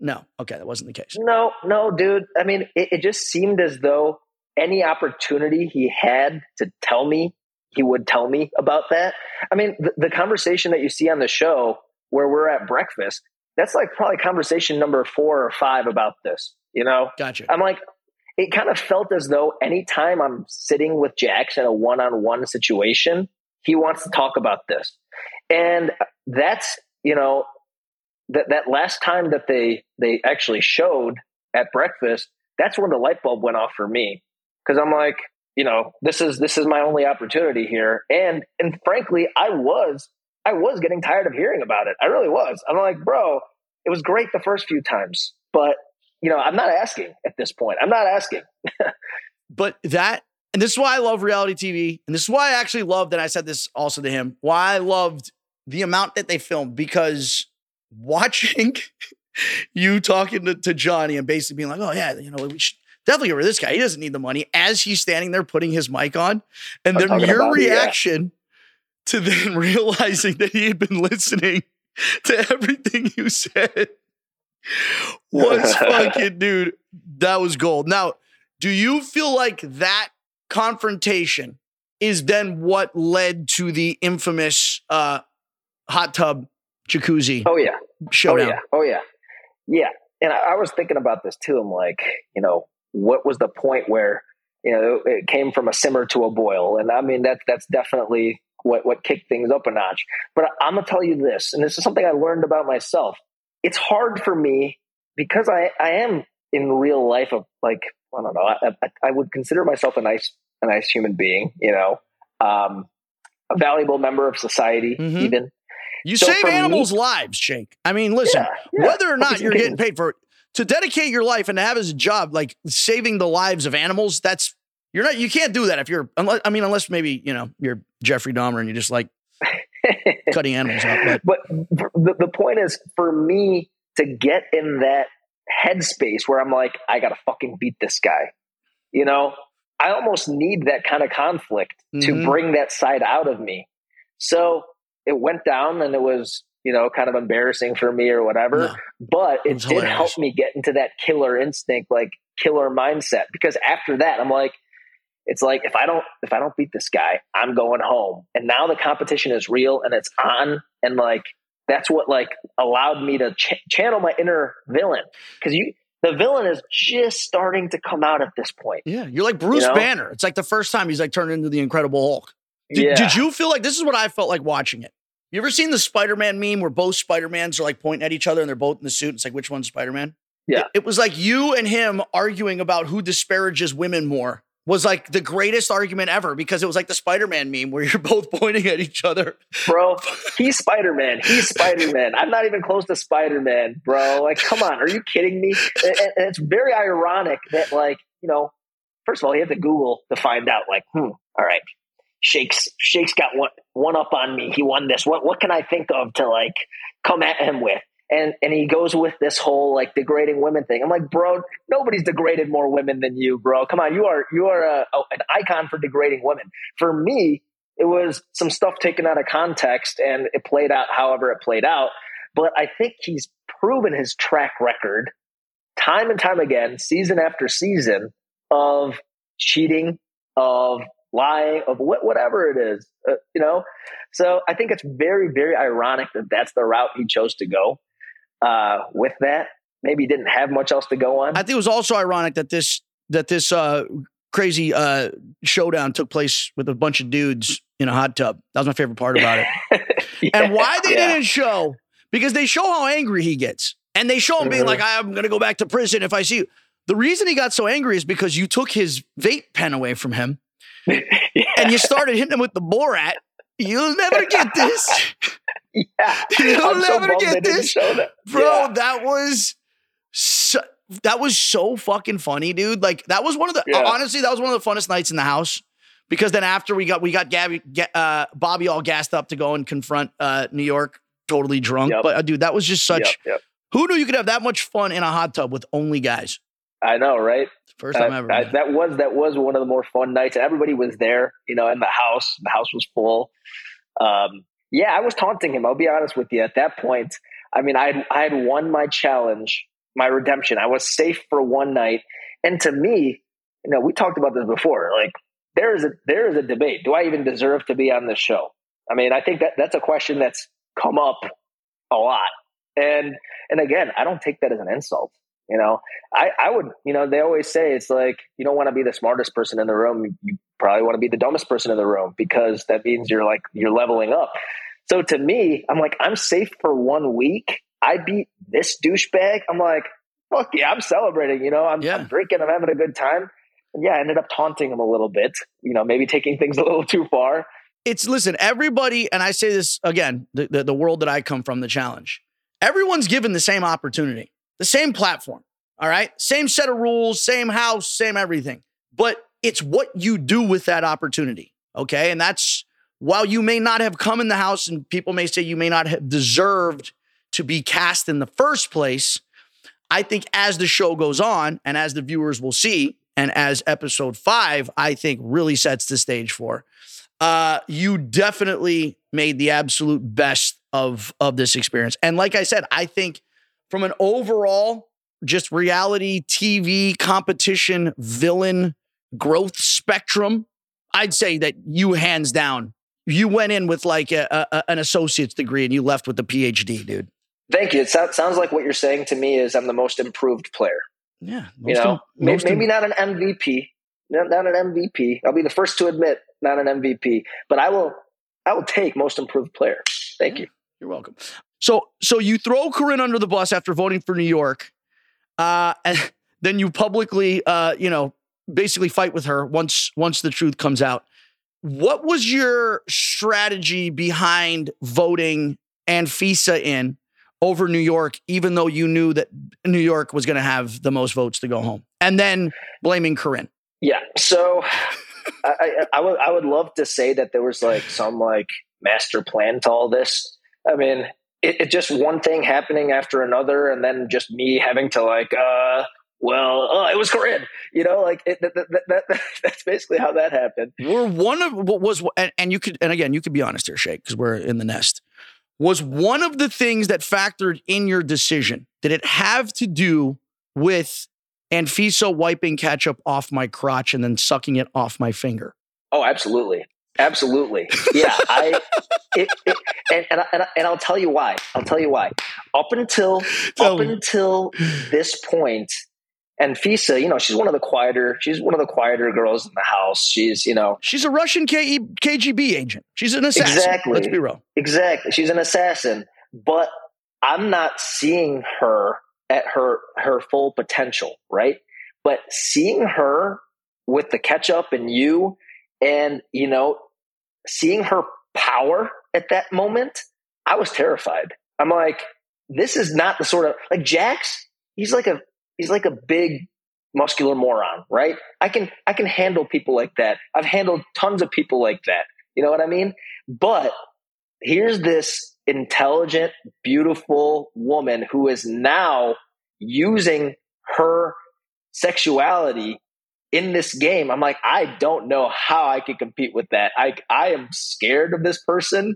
no okay that wasn't the case No, no, dude. I mean, it, it just seemed as though any opportunity he had to tell me, he would tell me about that. I mean, the, the conversation that you see on the show where we're at breakfast, that's like probably conversation number four or five about this. You know, gotcha I'm like, it kind of felt as though anytime I'm sitting with Jax in a one on one situation, he wants to talk about this. And that's, you know, that, that last time that they, they actually showed at breakfast, that's when the light bulb went off for me. Cause I'm like, you know, this is, this is my only opportunity here. And, and frankly, I was, I was getting tired of hearing about it. I really was. I'm like, bro, it was great the first few times, but you know, I'm not asking at this point. I'm not asking. but that and this is why I love reality TV. And this is why I actually loved, and I said this also to him, why I loved the amount that they filmed because watching you talking to, to Johnny and basically being like, oh, yeah, you know, we should definitely get rid of this guy. He doesn't need the money as he's standing there putting his mic on. And I'm then your about it, yeah. reaction to then realizing that he had been listening to everything you said was fucking, dude, that was gold. Now, do you feel like that confrontation is then what led to the infamous uh, hot tub jacuzzi Oh yeah. showdown? Oh yeah. Oh yeah. Yeah. And I, I was thinking about this too. I'm like, you know, what was the point where, you know, it came from a simmer to a boil? And I mean, that that's definitely what what kicked things up a notch. But I, I'm gonna tell you this, and this is something I learned about myself. It's hard for me because I I am in real life of like I don't know. I, I, I would consider myself a nice a nice human being. You know, um, a valuable member of society. Mhm. Even You So save for me- animals' lives, Jake. I mean, listen, Yeah, yeah. whether or not you're getting paid for it, to dedicate your life and to have as a job, like saving the lives of animals, that's you're not you can't do that if you're unless I mean, unless maybe, you know, you're Jeffrey Dahmer and you just like cutting animals up. But but the, the point is for me to get in that headspace where I'm like, I gotta fucking beat this guy. You know, I almost need that kind of conflict Mhm. to bring that side out of me. So it went down and it was, you know, kind of embarrassing for me or whatever. No. But It did hilarious. help me get into that killer instinct, like killer mindset. Because after that, I'm like, it's like if I don't if I don't beat this guy, I'm going home. And now the competition is real and it's on, and like that's what like allowed me to ch- channel my inner villain because you the villain is just starting to come out at this point. yeah, you're like Bruce You know? Banner. It's like the first time he's like turned into the Incredible Hulk. Did, yeah. did you feel like this is what I felt like watching it? You ever seen the Spider-Man meme where both Spider-Mans are like pointing at each other and they're both in the suit? It's like which one's Spider-Man? Yeah. It, it was like you and him arguing about who disparages women more. Was like the greatest argument ever because it was like the Spider-Man meme where you're both pointing at each other. bro? He's Spider Man. He's Spider Man. I'm not even close to Spider Man, bro. Like, come on, are you kidding me? And, and it's very ironic that, like, you know, first of all, you have to Google to find out, like, hmm, all right, Shake's Shake's got one one up on me. He won this. What what can I think of to like come at him with? And and he goes with this whole like degrading women thing. I'm like, bro, nobody's degraded more women than you, bro. Come on, you are you are a, a, an icon for degrading women. For me, it was some stuff taken out of context and it played out however it played out. But I think he's proven his track record time and time again, season after season, of cheating, of lying, of what, whatever it is, uh, you know? So I think it's very, very ironic that that's the route he chose to go uh, with that. Maybe he didn't have much else to go on. I think it was also ironic that this that this uh, crazy uh, showdown took place with a bunch of dudes in a hot tub. That was my favorite part about it. and why they Yeah. didn't show because they show how angry he gets and they show him being Mhm. like i'm gonna go back to prison if i see you the reason he got so angry is because you took his vape pen away from him Yeah. and you started hitting him with the borat you'll never get this yeah. You'll I'm never bummed get this. that. bro Yeah. that was so, that was so fucking funny dude like that was one of the Yeah. honestly that was one of the funnest nights in the house because then after we got we got Gabby, Ga- uh, Bobby all gassed up to go and confront uh, New York, totally drunk. Yep. But uh, dude, that was just such. Yep, yep. Who knew you could have that much fun in a hot tub with only guys? I know, right? First time Uh, ever. man. that was that was one of the more fun nights, and everybody was there. You know, in the house, the house was full. Um, yeah, I was taunting him. I'll be honest with you. At that point, I mean, I had, I had won my challenge, my redemption. I was safe for one night, and to me, you know, we talked about this before. Like, there is a there is a debate. Do I even deserve to be on this show? I mean, I think that that's a question that's come up a lot, and and again, I don't take that as an insult. You know, I, I would, you know, they always say it's like you don't want to be the smartest person in the room. You probably want to be the dumbest person in the room because that means you're like you're leveling up. So to me, I'm like, I'm safe for one week. I beat this douchebag. I'm like, fuck yeah, I'm celebrating. You know, I'm, Yeah. I'm drinking, I'm having a good time. And yeah, I ended up taunting him a little bit. You know, maybe taking things a little too far. it's listen, everybody, and I say this again, the, the, the world that I come from, the challenge. Everyone's given the same opportunity, the same platform. All right. Same set of rules, same house, same everything. But it's what you do with that opportunity. Okay. And that's while you may not have come in the house and people may say you may not have deserved to be cast in the first place. I think as the show goes on and as the viewers will see, and as episode five, I think really sets the stage for, uh, you definitely made the absolute best of of this experience. And like I said, I think from an overall just reality TV competition villain growth spectrum, I'd say that you hands down you went in with like a, a, an associate's degree and you left with a PhD, dude. Thank you. It so- sounds like what you're saying to me is I'm the most improved player. Yeah, you know, maybe Im- not an MVP, not, not, an MVP. I'll be the first to admit not an MVP, but I will. I will take most improved player. Thank you. You're welcome. So, so you throw Corinne under the bus after voting for New York, uh, and then you publicly, uh, you know, basically fight with her once once the truth comes out. What was your strategy behind voting Anfisa in over New York, even though you knew that New York was going to have the most votes to go home, and then blaming Corinne? Yeah. So I, I, I would I would love to say that there was like some like master plan to all this. I mean, it, it, just one thing happening after another, and then just me having to like, uh, well, oh, it was Corinne. You know, like it, that, that, that, that's basically how that happened. We're one of what was, and, and you could, and again, you could be honest here, Shake, because we're in the nest. Was one of the things that factored in your decision? Did it have to do with Anfisa wiping ketchup off my crotch and then sucking it off my finger? Oh, absolutely. Absolutely. Yeah. I, it, it, and, and, and, and I'll tell you why. I'll tell you why. Up until, tell up me. until this Anfisa, you know, she's one of the quieter, she's one of the quieter girls in the house. She's, you know, she's a Russian K- KGB agent. She's an assassin. Exactly. Let's be real. Exactly. She's an assassin, but I'm not seeing her at her her full potential, right? But seeing her with the ketchup and you, and you know, seeing her power at that moment, I was terrified. I'm like, this is not the sort of like Jax. He's like a he's like a big muscular moron, right? I can I can handle people like that. I've handled tons of people like that. You know what I mean? But here's this intelligent, beautiful woman who is now using her sexuality in this game. I'm like, I don't know how I can compete with that. I I am scared of this person.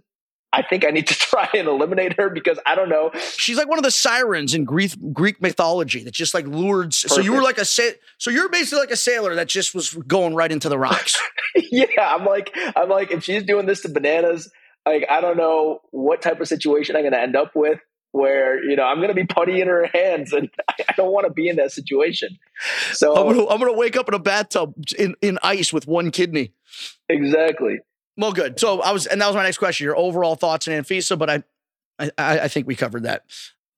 I think I need to try and eliminate her because I don't know. She's like one of the sirens in Greek Greek mythology that just like lured. Perfect. So you were like a sa- so you're basically like a sailor that just was going right into the rocks. yeah, I'm like I'm like if she's doing this to Bananas, like I don't know what type of situation I'm going to end up with where you know I'm going to be putty in her hands, and I don't want to be in that situation. So I'm going, to, I'm going to wake up in a bathtub in in ice with one kidney. Exactly. Well, good. So I was, and that was my next question. Your overall thoughts on Anfisa, but I, I, I think we covered that.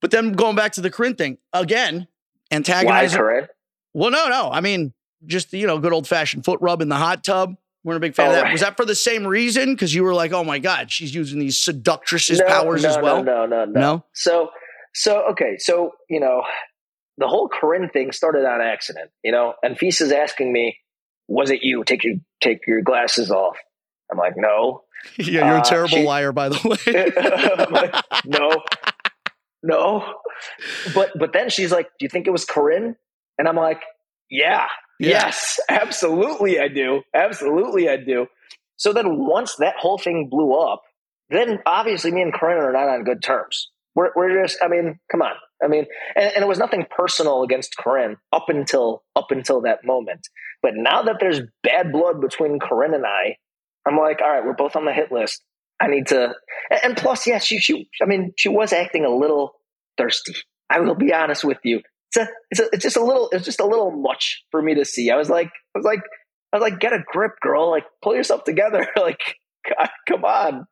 But then going back to the Corinne thing again, antagonizing. Why Corinne? Well, no, no. I mean, just you know, good old fashioned foot rub in the hot tub. We're a big fan oh, of that. Right. Was that for the same reason? Because you were like, oh my god, she's using these seductress's no, powers no, as well. No, no, no, no. So, so okay, so you know, the whole Corinne thing started on accident. You know, Anfisa's asking me, "Was it you? Take your take your glasses off." I'm like, no. Yeah, you're uh, a terrible she, liar, by the way. like, no, no. But but then she's like, do you think it was Corinne? And I'm like, yeah, yeah. yes, absolutely, I do, absolutely, I do. So then once that whole thing blew up, then obviously me and Corinne are not on good terms. We're, we're just, I mean, come on. I mean, and, and, it was nothing personal against Corinne up until up until that moment. But now that there's bad blood between Corinne and I, I'm like, all right, we're both on the hit list. I need to, and plus, yes, she, she, I mean, she was acting a little thirsty. I will be honest with you. It's a, it's a, it's just a little, it's just a little much for me to see. I was like, I was like, I was like, get a grip, girl. Like, pull yourself together. like, God, come on.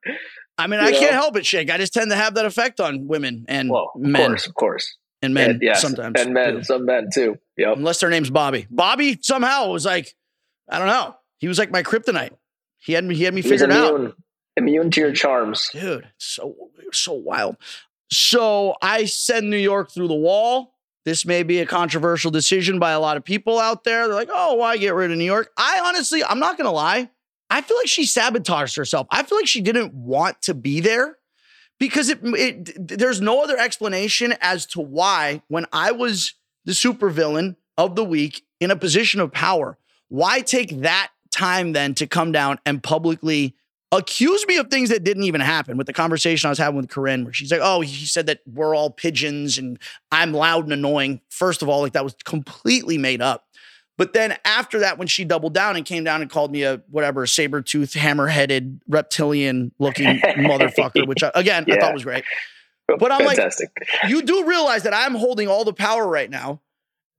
I mean, you I know? can't help it, Shake. I just tend to have that effect on women and well, of men. Course, of course. And men and, yes, sometimes. And men, some men too. Yep. Unless their name's Bobby. Bobby somehow was like, I don't know. He was like my kryptonite. He had me. He had me figured immune, out. Immune to your charms, dude. So so wild. So I send New York through the wall. This may be a controversial decision by a lot of people out there. They're like, oh, why get rid of New York? I honestly, I'm not going to lie. I feel like she sabotaged herself. I feel like she didn't want to be there because it, it there's no other explanation as to why when I was the supervillain of the week in a position of power, why take that time then to come down and publicly accuse me of things that didn't even happen with the conversation I was having with Corinne, where she's like, oh, he said that we're all pigeons and I'm loud and annoying. First of all, like that was completely made up. But then after that, when she doubled down and came down and called me a whatever, saber tooth, hammer headed, reptilian looking motherfucker, which I, again, yeah. I thought was great. But I'm Fantastic. like, you do realize that I'm holding all the power right now.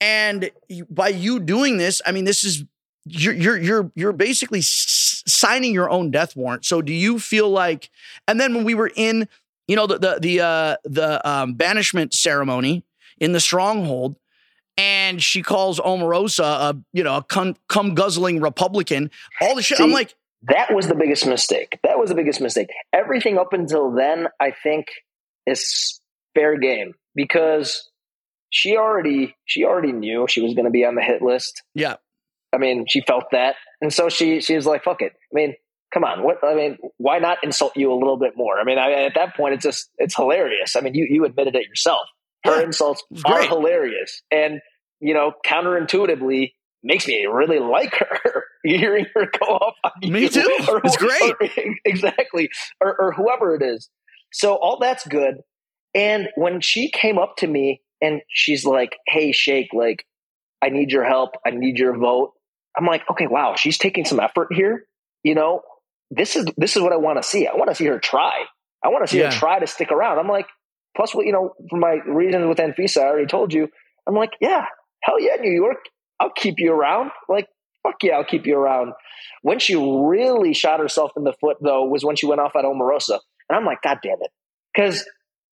And by you doing this, I mean, this is you're you're you're you're basically signing your own death warrant. So do you feel like? And then when we were in, you know, the the the uh, the um, banishment ceremony in the stronghold, and she calls Omarosa a you know a cum, cum guzzling Republican. All the shit. See, I'm like, that was the biggest mistake. That was the biggest mistake. Everything up until then, I think, is fair game because she already she already knew she was going to be on the hit list. Yeah. I mean, she felt that, and so she she was like, "Fuck it." I mean, come on, what? I mean, why not insult you a little bit more? I mean, I, at that point, it's just it's hilarious. I mean, you you admitted it yourself. Her yeah, insults are hilarious, and you know, counterintuitively makes me really like her. Hearing her go off on me too. Or, it's great, or, exactly, or, or whoever it is. So all that's good. And when she came up to me and she's like, "Hey, Shake, like, I need your help. I need your vote." I'm like, okay, wow, she's taking some effort here. You know, this is this is what I want to see. I want to see her try. I want to see yeah. her try to stick around. I'm like, plus, what you know, for my reasons with Anfisa, I already told you. I'm like, yeah, hell yeah, New York, I'll keep you around. Like, fuck yeah, I'll keep you around. When she really shot herself in the foot, though, was when she went off at Omarosa, and I'm like, God damn it, because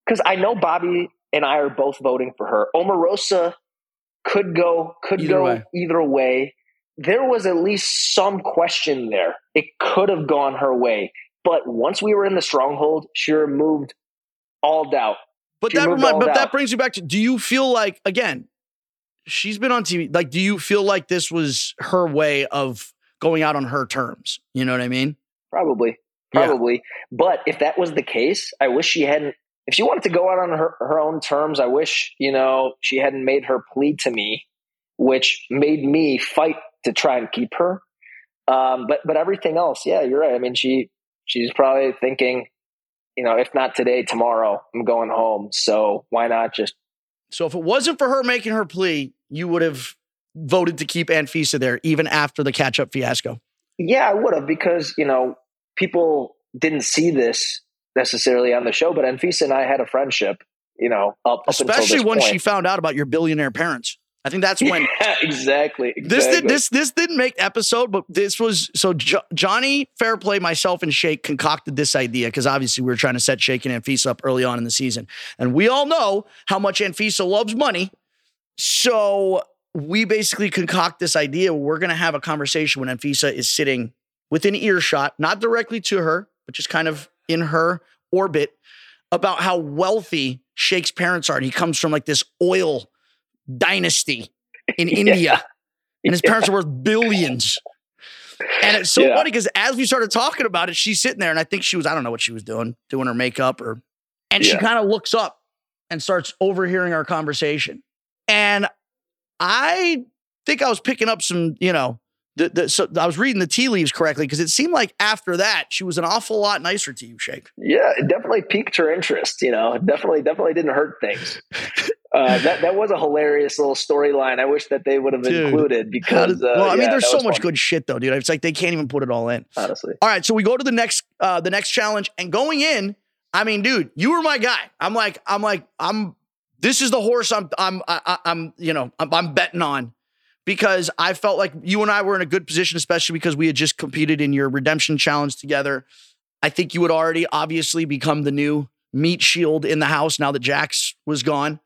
because I know Bobby and I are both voting for her. Omarosa could go could either go way. either way there was at least some question there. It could have gone her way. But once we were in the stronghold, she removed all doubt. But she that remind, but doubt. that brings you back to do you feel like again, she's been on TV. Like, do you feel like this was her way of going out on her terms? You know what I mean? Probably. Probably. Yeah. But if that was the case, I wish she hadn't if she wanted to go out on her, her own terms, I wish, you know, she hadn't made her plea to me, which made me fight to try and keep her. Um, but but everything else, yeah, you're right. I mean, she she's probably thinking, you know, if not today, tomorrow, I'm going home. So why not just? So if it wasn't for her making her plea, you would have voted to keep Anfisa there even after the ketchup fiasco. Yeah, I would have because you know people didn't see this necessarily on the show, but Anfisa and I had a friendship. You know, up, up especially when point. she found out about your billionaire parents. I think that's when yeah, exactly, exactly, This did this this didn't make episode, but this was so jo- Johnny Fairplay, myself, and Shake concocted this idea because obviously we were trying to set Shake and Anfisa up early on in the season, and we all know how much Anfisa loves money. So we basically concoct this idea. We're going to have a conversation when Anfisa is sitting within earshot, not directly to her, but just kind of in her orbit, about how wealthy Shake's parents are. And he comes from like this oil dynasty in yeah. India, and his parents are worth billions. And it's so yeah. funny because as we started talking about it, she's sitting there, and I think she was, I don't know what she was doing, doing her makeup or, and yeah. she kind of looks up and starts overhearing our conversation. And I think I was picking up some, you know, the, the, so I was reading the tea leaves correctly because it seemed like after that she was an awful lot nicer to you, Shake. Yeah, it definitely piqued her interest. You know, definitely, definitely didn't hurt things. Uh, that that was a hilarious little storyline. I wish that they would have dude, included because. uh, well, I mean, yeah, there's so much good shit though, dude. It's like they can't even put it all in. Honestly. All right, so we go to the next uh, the next challenge, and going in, I mean, dude, you were my guy. I'm like, I'm like, I'm. This is the horse I'm I'm I, I'm you know I'm, I'm betting on because I felt like you and I were in a good position, especially because we had just competed in your redemption challenge together. I think you would already obviously become the new meat shield in the house now that Jax was gone.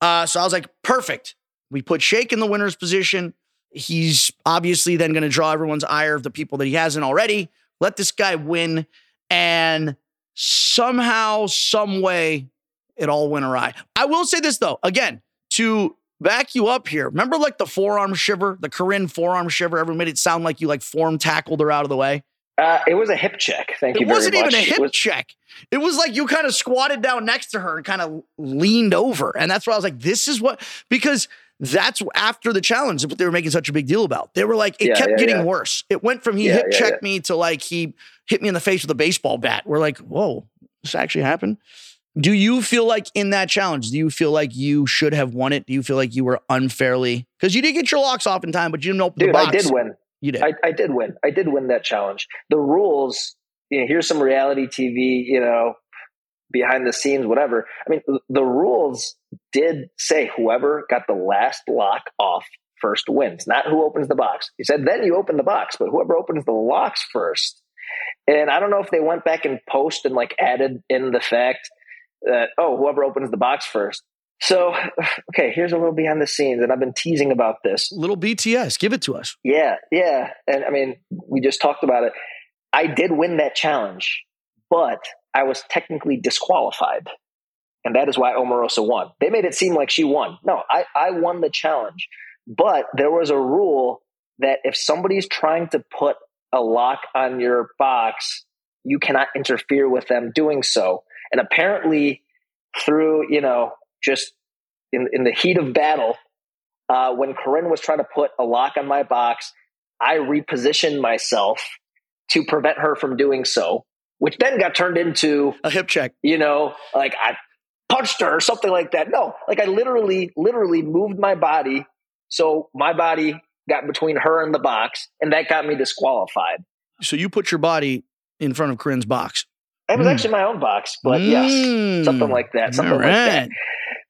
Uh, so I was like, perfect. We put Shake in the winner's position. He's obviously then going to draw everyone's ire of the people that he hasn't already. Let this guy win. And somehow, some way, it all went awry. I will say this though, again, to back you up here. Remember like the forearm shiver, the Corinne forearm shiver? Everyone made it sound like you like form tackled her out of the way. Uh, it was a hip check. Thank you It wasn't much. even a It hip was- check. It was like you kind of squatted down next to her and kind of leaned over. And that's why I was like, this is what, because that's after the challenge, what they were making such a big deal about. They were like, it Yeah, kept yeah, getting yeah. worse. It went from he hip checked me to like he hit me in the face with a baseball bat. We're like, whoa, this actually happened. Do you feel like in that challenge, do you feel like you should have won it? Do you feel like you were unfairly? Because you did get your locks off in time, but you didn't open the Dude, box. I did win. You did. I, I did win. I did win that challenge. The rules, you know, here's some reality TV, you know, behind the scenes, whatever. I mean, the rules did say whoever got the last lock off first wins, not who opens the box. He said then you open the box, but whoever opens the locks first. And I don't know if they went back and post and like added in the fact that, oh, whoever opens the box first. So, okay, here's a little behind the scenes, and I've been teasing about this. Little BTS, give it to us. Yeah, yeah. And I mean, we just talked about it. I did win that challenge, but I was technically disqualified. And that is why Omarosa won. They made it seem like she won. No, I, I won the challenge. But there was a rule that if somebody's trying to put a lock on your box, you cannot interfere with them doing so. And apparently, through, you know, just in, in the heat of battle, uh, when Corinne was trying to put a lock on my box, I repositioned myself to prevent her from doing so, which then got turned into, A hip check. you know, like I punched her or something like that. No, like I literally, literally moved my body. So my body got between her and the box, and that got me disqualified. So you put your body in front of Corinne's box. It was Mm. actually my own box, but yes, Mm. something like that. Something All like that.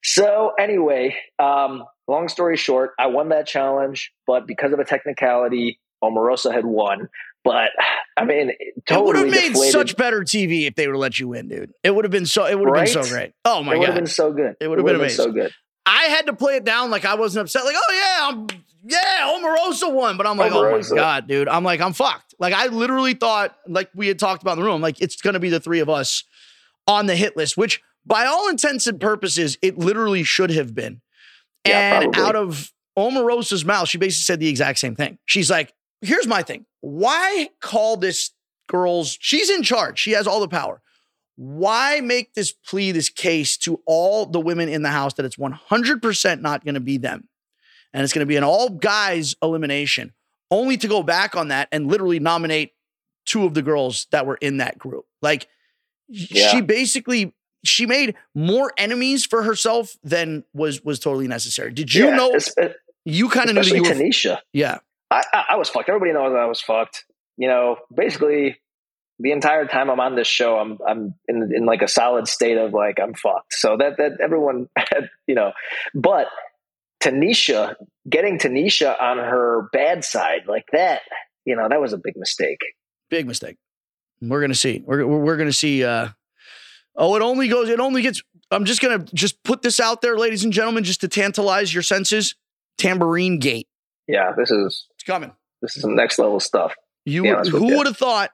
So anyway, um, long story short, I won that challenge, but because of a technicality, Omarosa had won. But I mean, it it would totally have made deflated. such better TV if they would have let you win, dude. It would have been so. It would have been so great. Oh my god. it would have been so good. It would have been would've so good. I had to play it down like I wasn't upset. Like, oh yeah, I'm yeah, Omarosa won, but I'm like, oh my god, dude. I'm like, I'm fucked. Like I literally thought, like we had talked about in the room, like it's gonna be the three of us on the hit list, which by all intents and purposes, it literally should have been. Yeah, and probably. out of Omarosa's mouth, she basically said the exact same thing. She's like, here's my thing. Why call this girl's, she's in charge. She has all the power. Why make this plea, this case to all the women in the house that it's 100% not going to be them? And it's going to be an all guys elimination, only to go back on that and literally nominate two of the girls that were in that group. Like, Yeah. she basically she made more enemies for herself than was was totally necessary. Did you Yeah, know you kind of knew that you were Tanisha. yeah. I, I, I was fucked. Everybody knows I was fucked. You know, basically the entire time I'm on this show, I'm I'm in in like a solid state of like I'm fucked. So that that everyone, had, you know, but Tanisha getting Tanisha on her bad side like that, you know, that was a big mistake. Big mistake. We're gonna see. We're we're, gonna see. Uh, oh, it only goes. It only gets. I'm just gonna just put this out there, ladies and gentlemen, just to tantalize your senses. Tambourine Gate. Yeah, this is It's coming. this is some next level stuff. You Be honest with who would have thought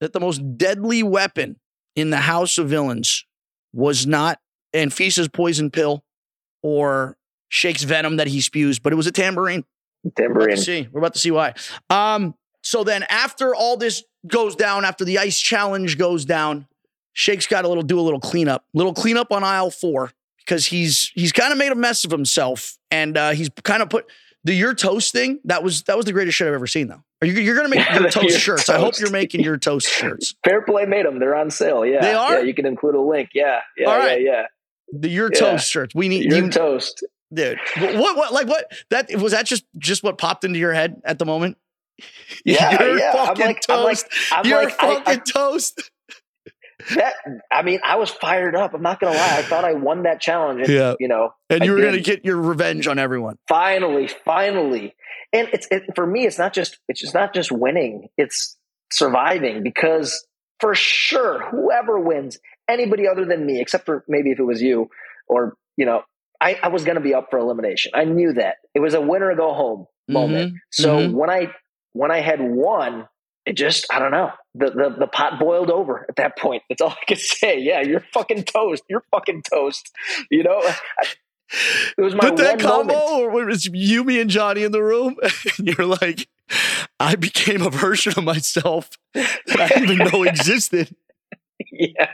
that the most deadly weapon in the House of Villains was not Anfisa's poison pill or Shake's venom that he spews, but it was a tambourine. We're Tambourine. see. We're about to see why. Um, so then after all this goes down, after the ice challenge goes down, Shake's got a little do a little cleanup, little cleanup on aisle four because he's he's kind of made a mess of himself, and uh, he's kind of put the your toast thing. That was that was the greatest shit I've ever seen though. Are you you're gonna make your toast Your shirts? I hope you're making your toast shirts. Fairplay made them. They're on sale. Yeah, They are? Yeah, you can include a link. Yeah, yeah, All right. yeah, yeah. The your Yeah. toast shirts. We need Your you, toast. Dude. What what like what that was that just just what popped into your head at the moment? Yeah, you're yeah. I'm fucking like, I'm like, toast. I'm you're like, fucking I, toast. that. I mean, I was fired up. I'm not gonna lie. I thought I won that challenge. And, Yeah. You know, And I you were going to get your revenge on everyone. finally, finally. And it's it, for me. It's not just. It's just not just winning. It's surviving because for sure, whoever wins, anybody other than me, except for maybe if it was you or you know, I, I was going to be up for elimination. I knew that it was a winner go home moment. So mhm. when I when I had won, it just I don't know. The, the the pot boiled over at that point. That's all I could say. Yeah, you're fucking toast. You're fucking toast. You know, I, It was my But that combo, moment. or when it's you, me, and Johnny in the room, and you're like, I became a version of myself that I didn't even know existed. yeah,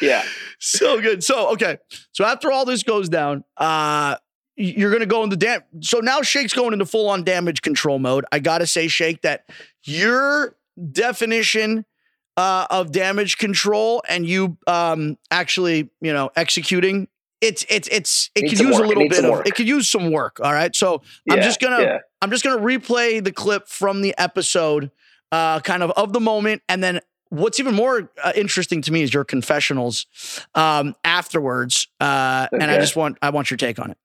yeah. So good. So okay. So after all this goes down, uh, you're gonna go into dam. So now Shake's going into full on damage control mode. I gotta say, Shake, that your definition uh, of damage control and you um, actually, you know, executing. It's it's it's it Needs could use a work. It little bit of work. it could use some work. All right. So I'm just gonna yeah. I'm just gonna replay the clip from the episode, uh, kind of of the moment, and then what's even more uh, interesting to me is your confessionals um, afterwards. Uh, And I just want I want your take on it.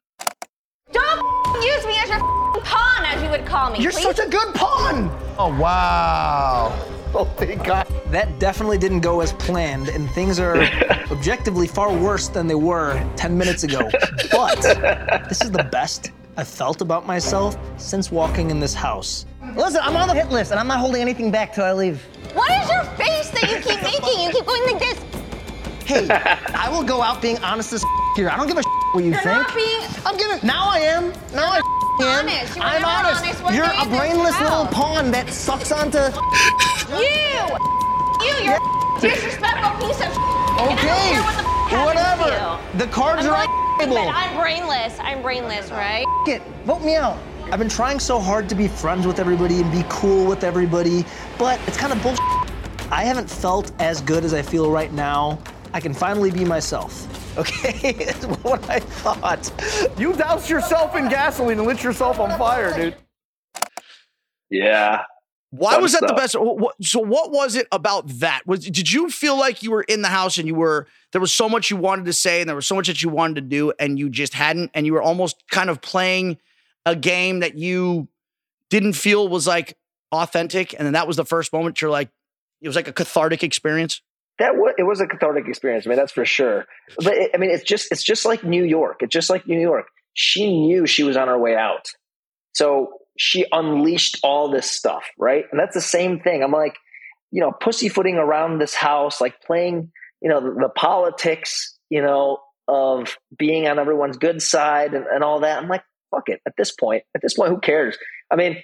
Don't use me as your pawn, as you would call me. You're please. such a good pawn. Oh wow. Oh thank God. That definitely didn't go as planned, and things are objectively far worse than they were 10 minutes ago. But this is the best I've felt about myself since walking in this house. Listen, I'm on the hit list and I'm not holding anything back till I leave. What is your face that you keep making? You keep going like this. Hey, I will go out being honest as here. I don't give a what you You're think. not being. I'm giving. Now I am. Now I am. honest. You I'm honest. honest. You're a brainless little pawn that sucks onto. You. You. You're a disrespectful piece of. And I don't Okay. what the Whatever. The cards I'm are on the table. I'm brainless. I'm brainless, right? It. Vote me out. I've been trying so hard to be friends with everybody and be cool with everybody, but it's kind of bullshit. I haven't felt as good as I feel right now. I can finally be myself. Okay, it's what I thought. You doused yourself in gasoline and lit yourself on fire, dude. Yeah. Why was that the best? wh- wh- So what was it about that? Was did you feel like you were in the house and you were there was so much you wanted to say and there was so much that you wanted to do and you just hadn't and you were almost kind of playing a game that you didn't feel was like authentic and then that was the first moment you're like it was like a cathartic experience. That was, it was a cathartic experience. I mean, that's for sure. But it, I mean, it's just it's just like New York. It's just like New York. She knew she was on her way out, so she unleashed all this stuff, right? And that's the same thing. I'm like, you know, pussyfooting around this house, like playing, you know, the, the politics, you know, of being on everyone's good side and, and all that. I'm like, fuck it. At this point, at this point, who cares? I mean,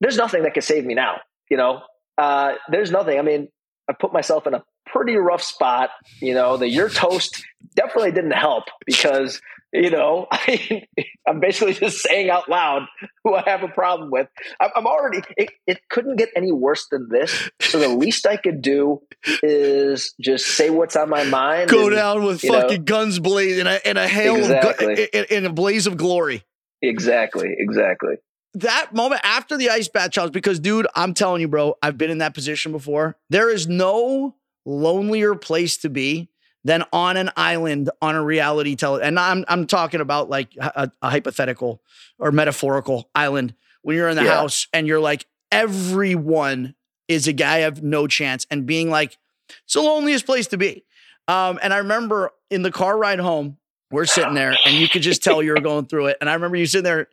there's nothing that can save me now. You know, uh, there's nothing. I mean, I put myself in a pretty rough spot. You know, the your toast definitely didn't help because you know I mean, I'm basically just saying out loud who I have a problem with. I'm, I'm already. It, it couldn't get any worse than this. So the least I could do is just say what's on my mind. Go and, down with you know, fucking guns blazing and a, and a hail Exactly. of gu- in, in a blaze of glory. Exactly, exactly. that moment after the ice bath challenge, because dude, I'm telling you, bro, I've been in that position before. There is no lonelier place to be than on an island on a reality television. And I'm I'm talking about like a, a hypothetical or metaphorical island when you're in the Yeah. house and you're like everyone is a guy of no chance and being like it's the loneliest place to be. Um, and I remember in the car ride home, we're sitting there and you could just tell you were going through it. And I remember you sitting there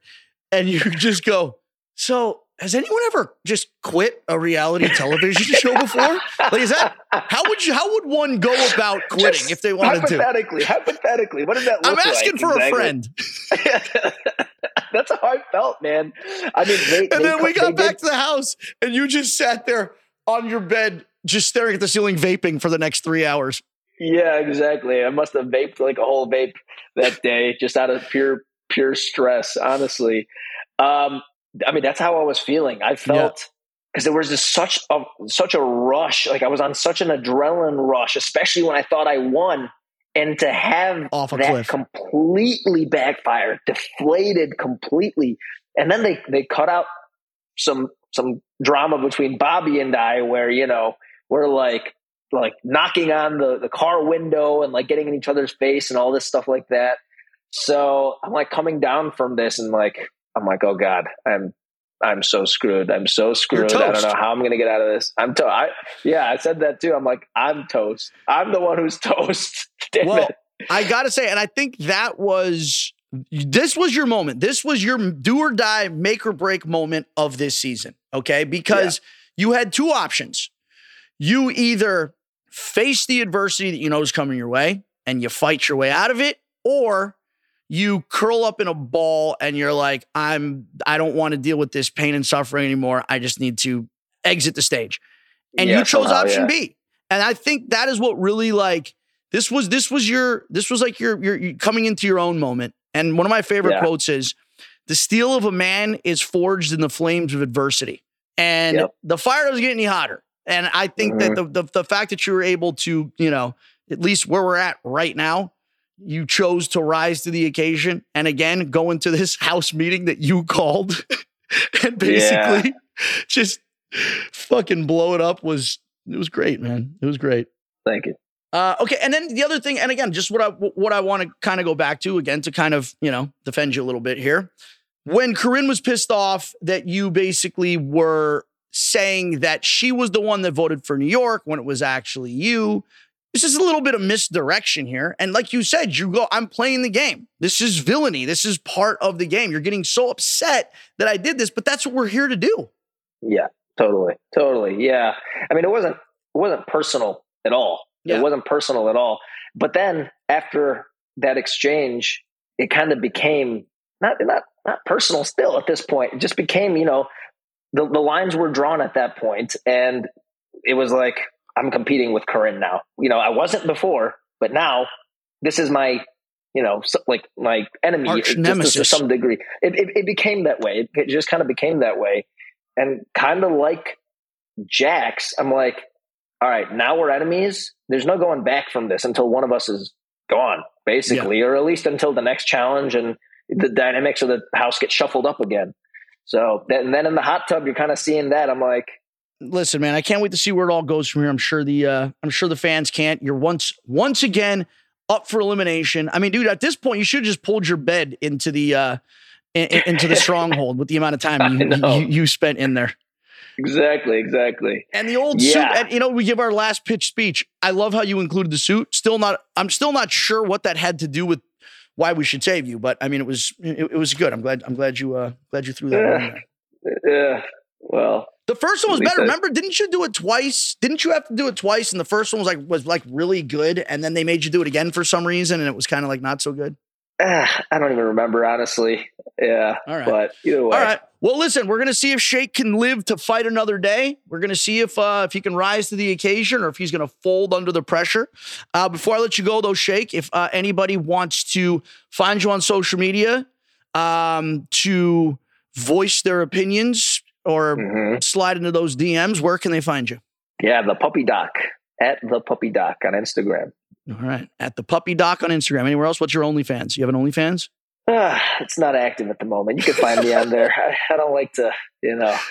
and you just go, So has anyone ever just quit a reality television show before? Like, is that how would you how would one go about quitting Just if they wanted to? hypothetically, hypothetically, what does that look like? I'm look like? asking for a friend. That's how I felt, man. I mean, they, And they then we got back did- to the house and you just sat there on your bed, just staring at the ceiling, vaping for the next three hours. Yeah, exactly. I must have vaped like a whole vape that day, just out of pure pure stress. Honestly, um, I mean, that's how I was feeling. I felt because there was just such a such a rush. Like I was on such an adrenaline rush, especially when I thought I won. And to have Off that cliff. completely backfired, deflated completely, and then they they cut out some some drama between Bobby and I, where you know we're like like knocking on the the car window and like getting in each other's face and all this stuff like that. So I'm like coming down from this and like I'm like, oh god, I'm I'm so screwed. I'm so screwed. I don't know how I'm gonna get out of this. I'm to I yeah, I said that too. I'm like, I'm toast. I'm the one who's toast. Damn Well, it. I gotta say, and I think that was this was your moment. This was your do or die, make or break moment of this season. Okay, because you had two options. You either face the adversity that you know is coming your way and you fight your way out of it, or you curl up in a ball and you're like, I'm I don't want to deal with this pain and suffering anymore. I just need to exit the stage. And Yeah, you chose somehow, option yeah. B. And I think that is what really like this was this was your this was like your your, your coming into your own moment. And one of my favorite Yeah. quotes is the steel of a man is forged in the flames of adversity. And Yep. the fire doesn't get any hotter. And I think that the, Mm-hmm. the the fact that you were able to, you know, at least where we're at right now, you chose to rise to the occasion and again go into this house meeting that you called and basically just fucking blow it up was it was great, man. It was great. Thank you. Uh, okay, and then the other thing, and again, just what I what I want to kind of go back to again to kind of you know defend you a little bit here. When Corinne was pissed off that you basically were saying that she was the one that voted for New York when it was actually you, this is a little bit of misdirection here. And like you said, you go, I'm playing the game. This is villainy. This is part of the game. You're getting so upset that I did this, but that's what we're here to do. Yeah, totally, totally. Yeah, I mean, it wasn't it wasn't personal at all. Yeah. It wasn't personal at all. But then after that exchange, it kind of became not not not personal. Still at this point, it just became you know the the lines were drawn at that point, and it was like I'm competing with Corinne now. You know, I wasn't before, but now this is my you know so, like my enemy Arch nemesis. to some degree. It, it, it became that way. It, it just kind of became that way, and kind of like Jax, I'm like, all right, now we're enemies. There's no going back from this until one of us is gone, basically, or at least until the next challenge and the dynamics of the house get shuffled up again. So then, then in the hot tub, you're kind of seeing that. I'm like, listen, man, I can't wait to see where it all goes from here. I'm sure the uh, I'm sure the fans can't. You're once once again up for elimination. I mean, dude, at this point, you should have just pulled your bed into the uh, in, in- into the stronghold with the amount of time you, you, you spent in there. exactly, exactly. And the old suit. And you know, we give our last pitch speech. I love how you included the suit. Still not. I'm still not sure what that had to do with why we should save you. But I mean, it was it, it was good. I'm glad. I'm glad you uh glad you threw that there. Yeah. Well, The first one was better. I- Remember, didn't you do it twice? Didn't you have to do it twice? And the first one was like was like really good, and then they made you do it again for some reason, and it was kind of like not so good. Ah, I don't even remember honestly. Yeah. All right. But either way, All right. Well, listen, we're gonna see if Shake can live to fight another day. We're gonna see if uh, if he can rise to the occasion or if he's gonna fold under the pressure. Uh, before I let you go, though, Shake, if uh, anybody wants to find you on social media um, to voice their opinions or Mhm. slide into those DMs, where can they find you? Yeah, the puppy doc at the puppy doc on Instagram. All right. At the puppy doc on Instagram. Anywhere else? What's your OnlyFans? You have an OnlyFans? Ah, it's not active at the moment. You can find me on there. I, I don't like to, you know.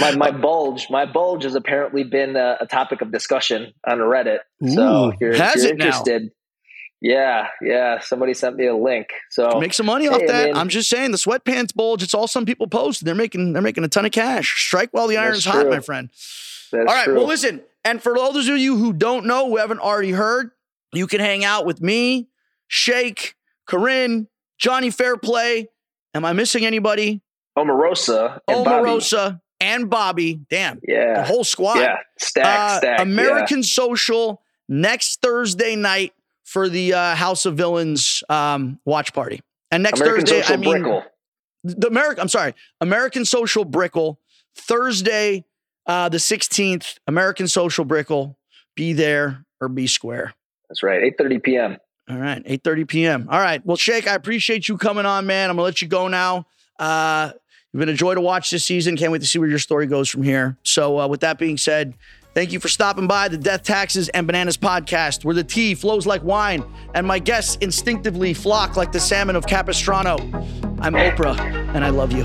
My my bulge, my bulge has apparently been a, a topic of discussion on Reddit. so Ooh, if you're, if you're it now? interested, yeah, yeah. Somebody sent me a link. So Make some money off Hey, I that. mean- I'm just saying the sweatpants bulge, it's all some people post. They're making they're making a ton of cash. Strike while the iron's hot, my friend. That's all right. true. Well, listen, and for those of you who don't know, who haven't already heard, you can hang out with me, Shake, Corinne, Johnny Fairplay. Am I missing anybody? Omarosa and Bobby. Omarosa and Bobby. Damn. Yeah. The whole squad. Yeah, Stack, Uh, stacked. American Social next Thursday night for the uh, House of Villains um, watch party. And next American Thursday, Social I mean, Brickell. the American, I'm sorry, American Social Brickell. Thursday, uh, the 16th, American Social Brickell. Be there or be square. That's right. Eight thirty p.m. All right, 8:30 p.m. All right. Well, Shake, I appreciate you coming on, man. I'm gonna let you go now. Uh, you've been a joy to watch this season. Can't wait to see where your story goes from here. So, uh, with that being said, thank you for stopping by the Death Taxes and Bananas podcast, where the tea flows like wine and my guests instinctively flock like the salmon of Capistrano. I'm Oprah, and I love you.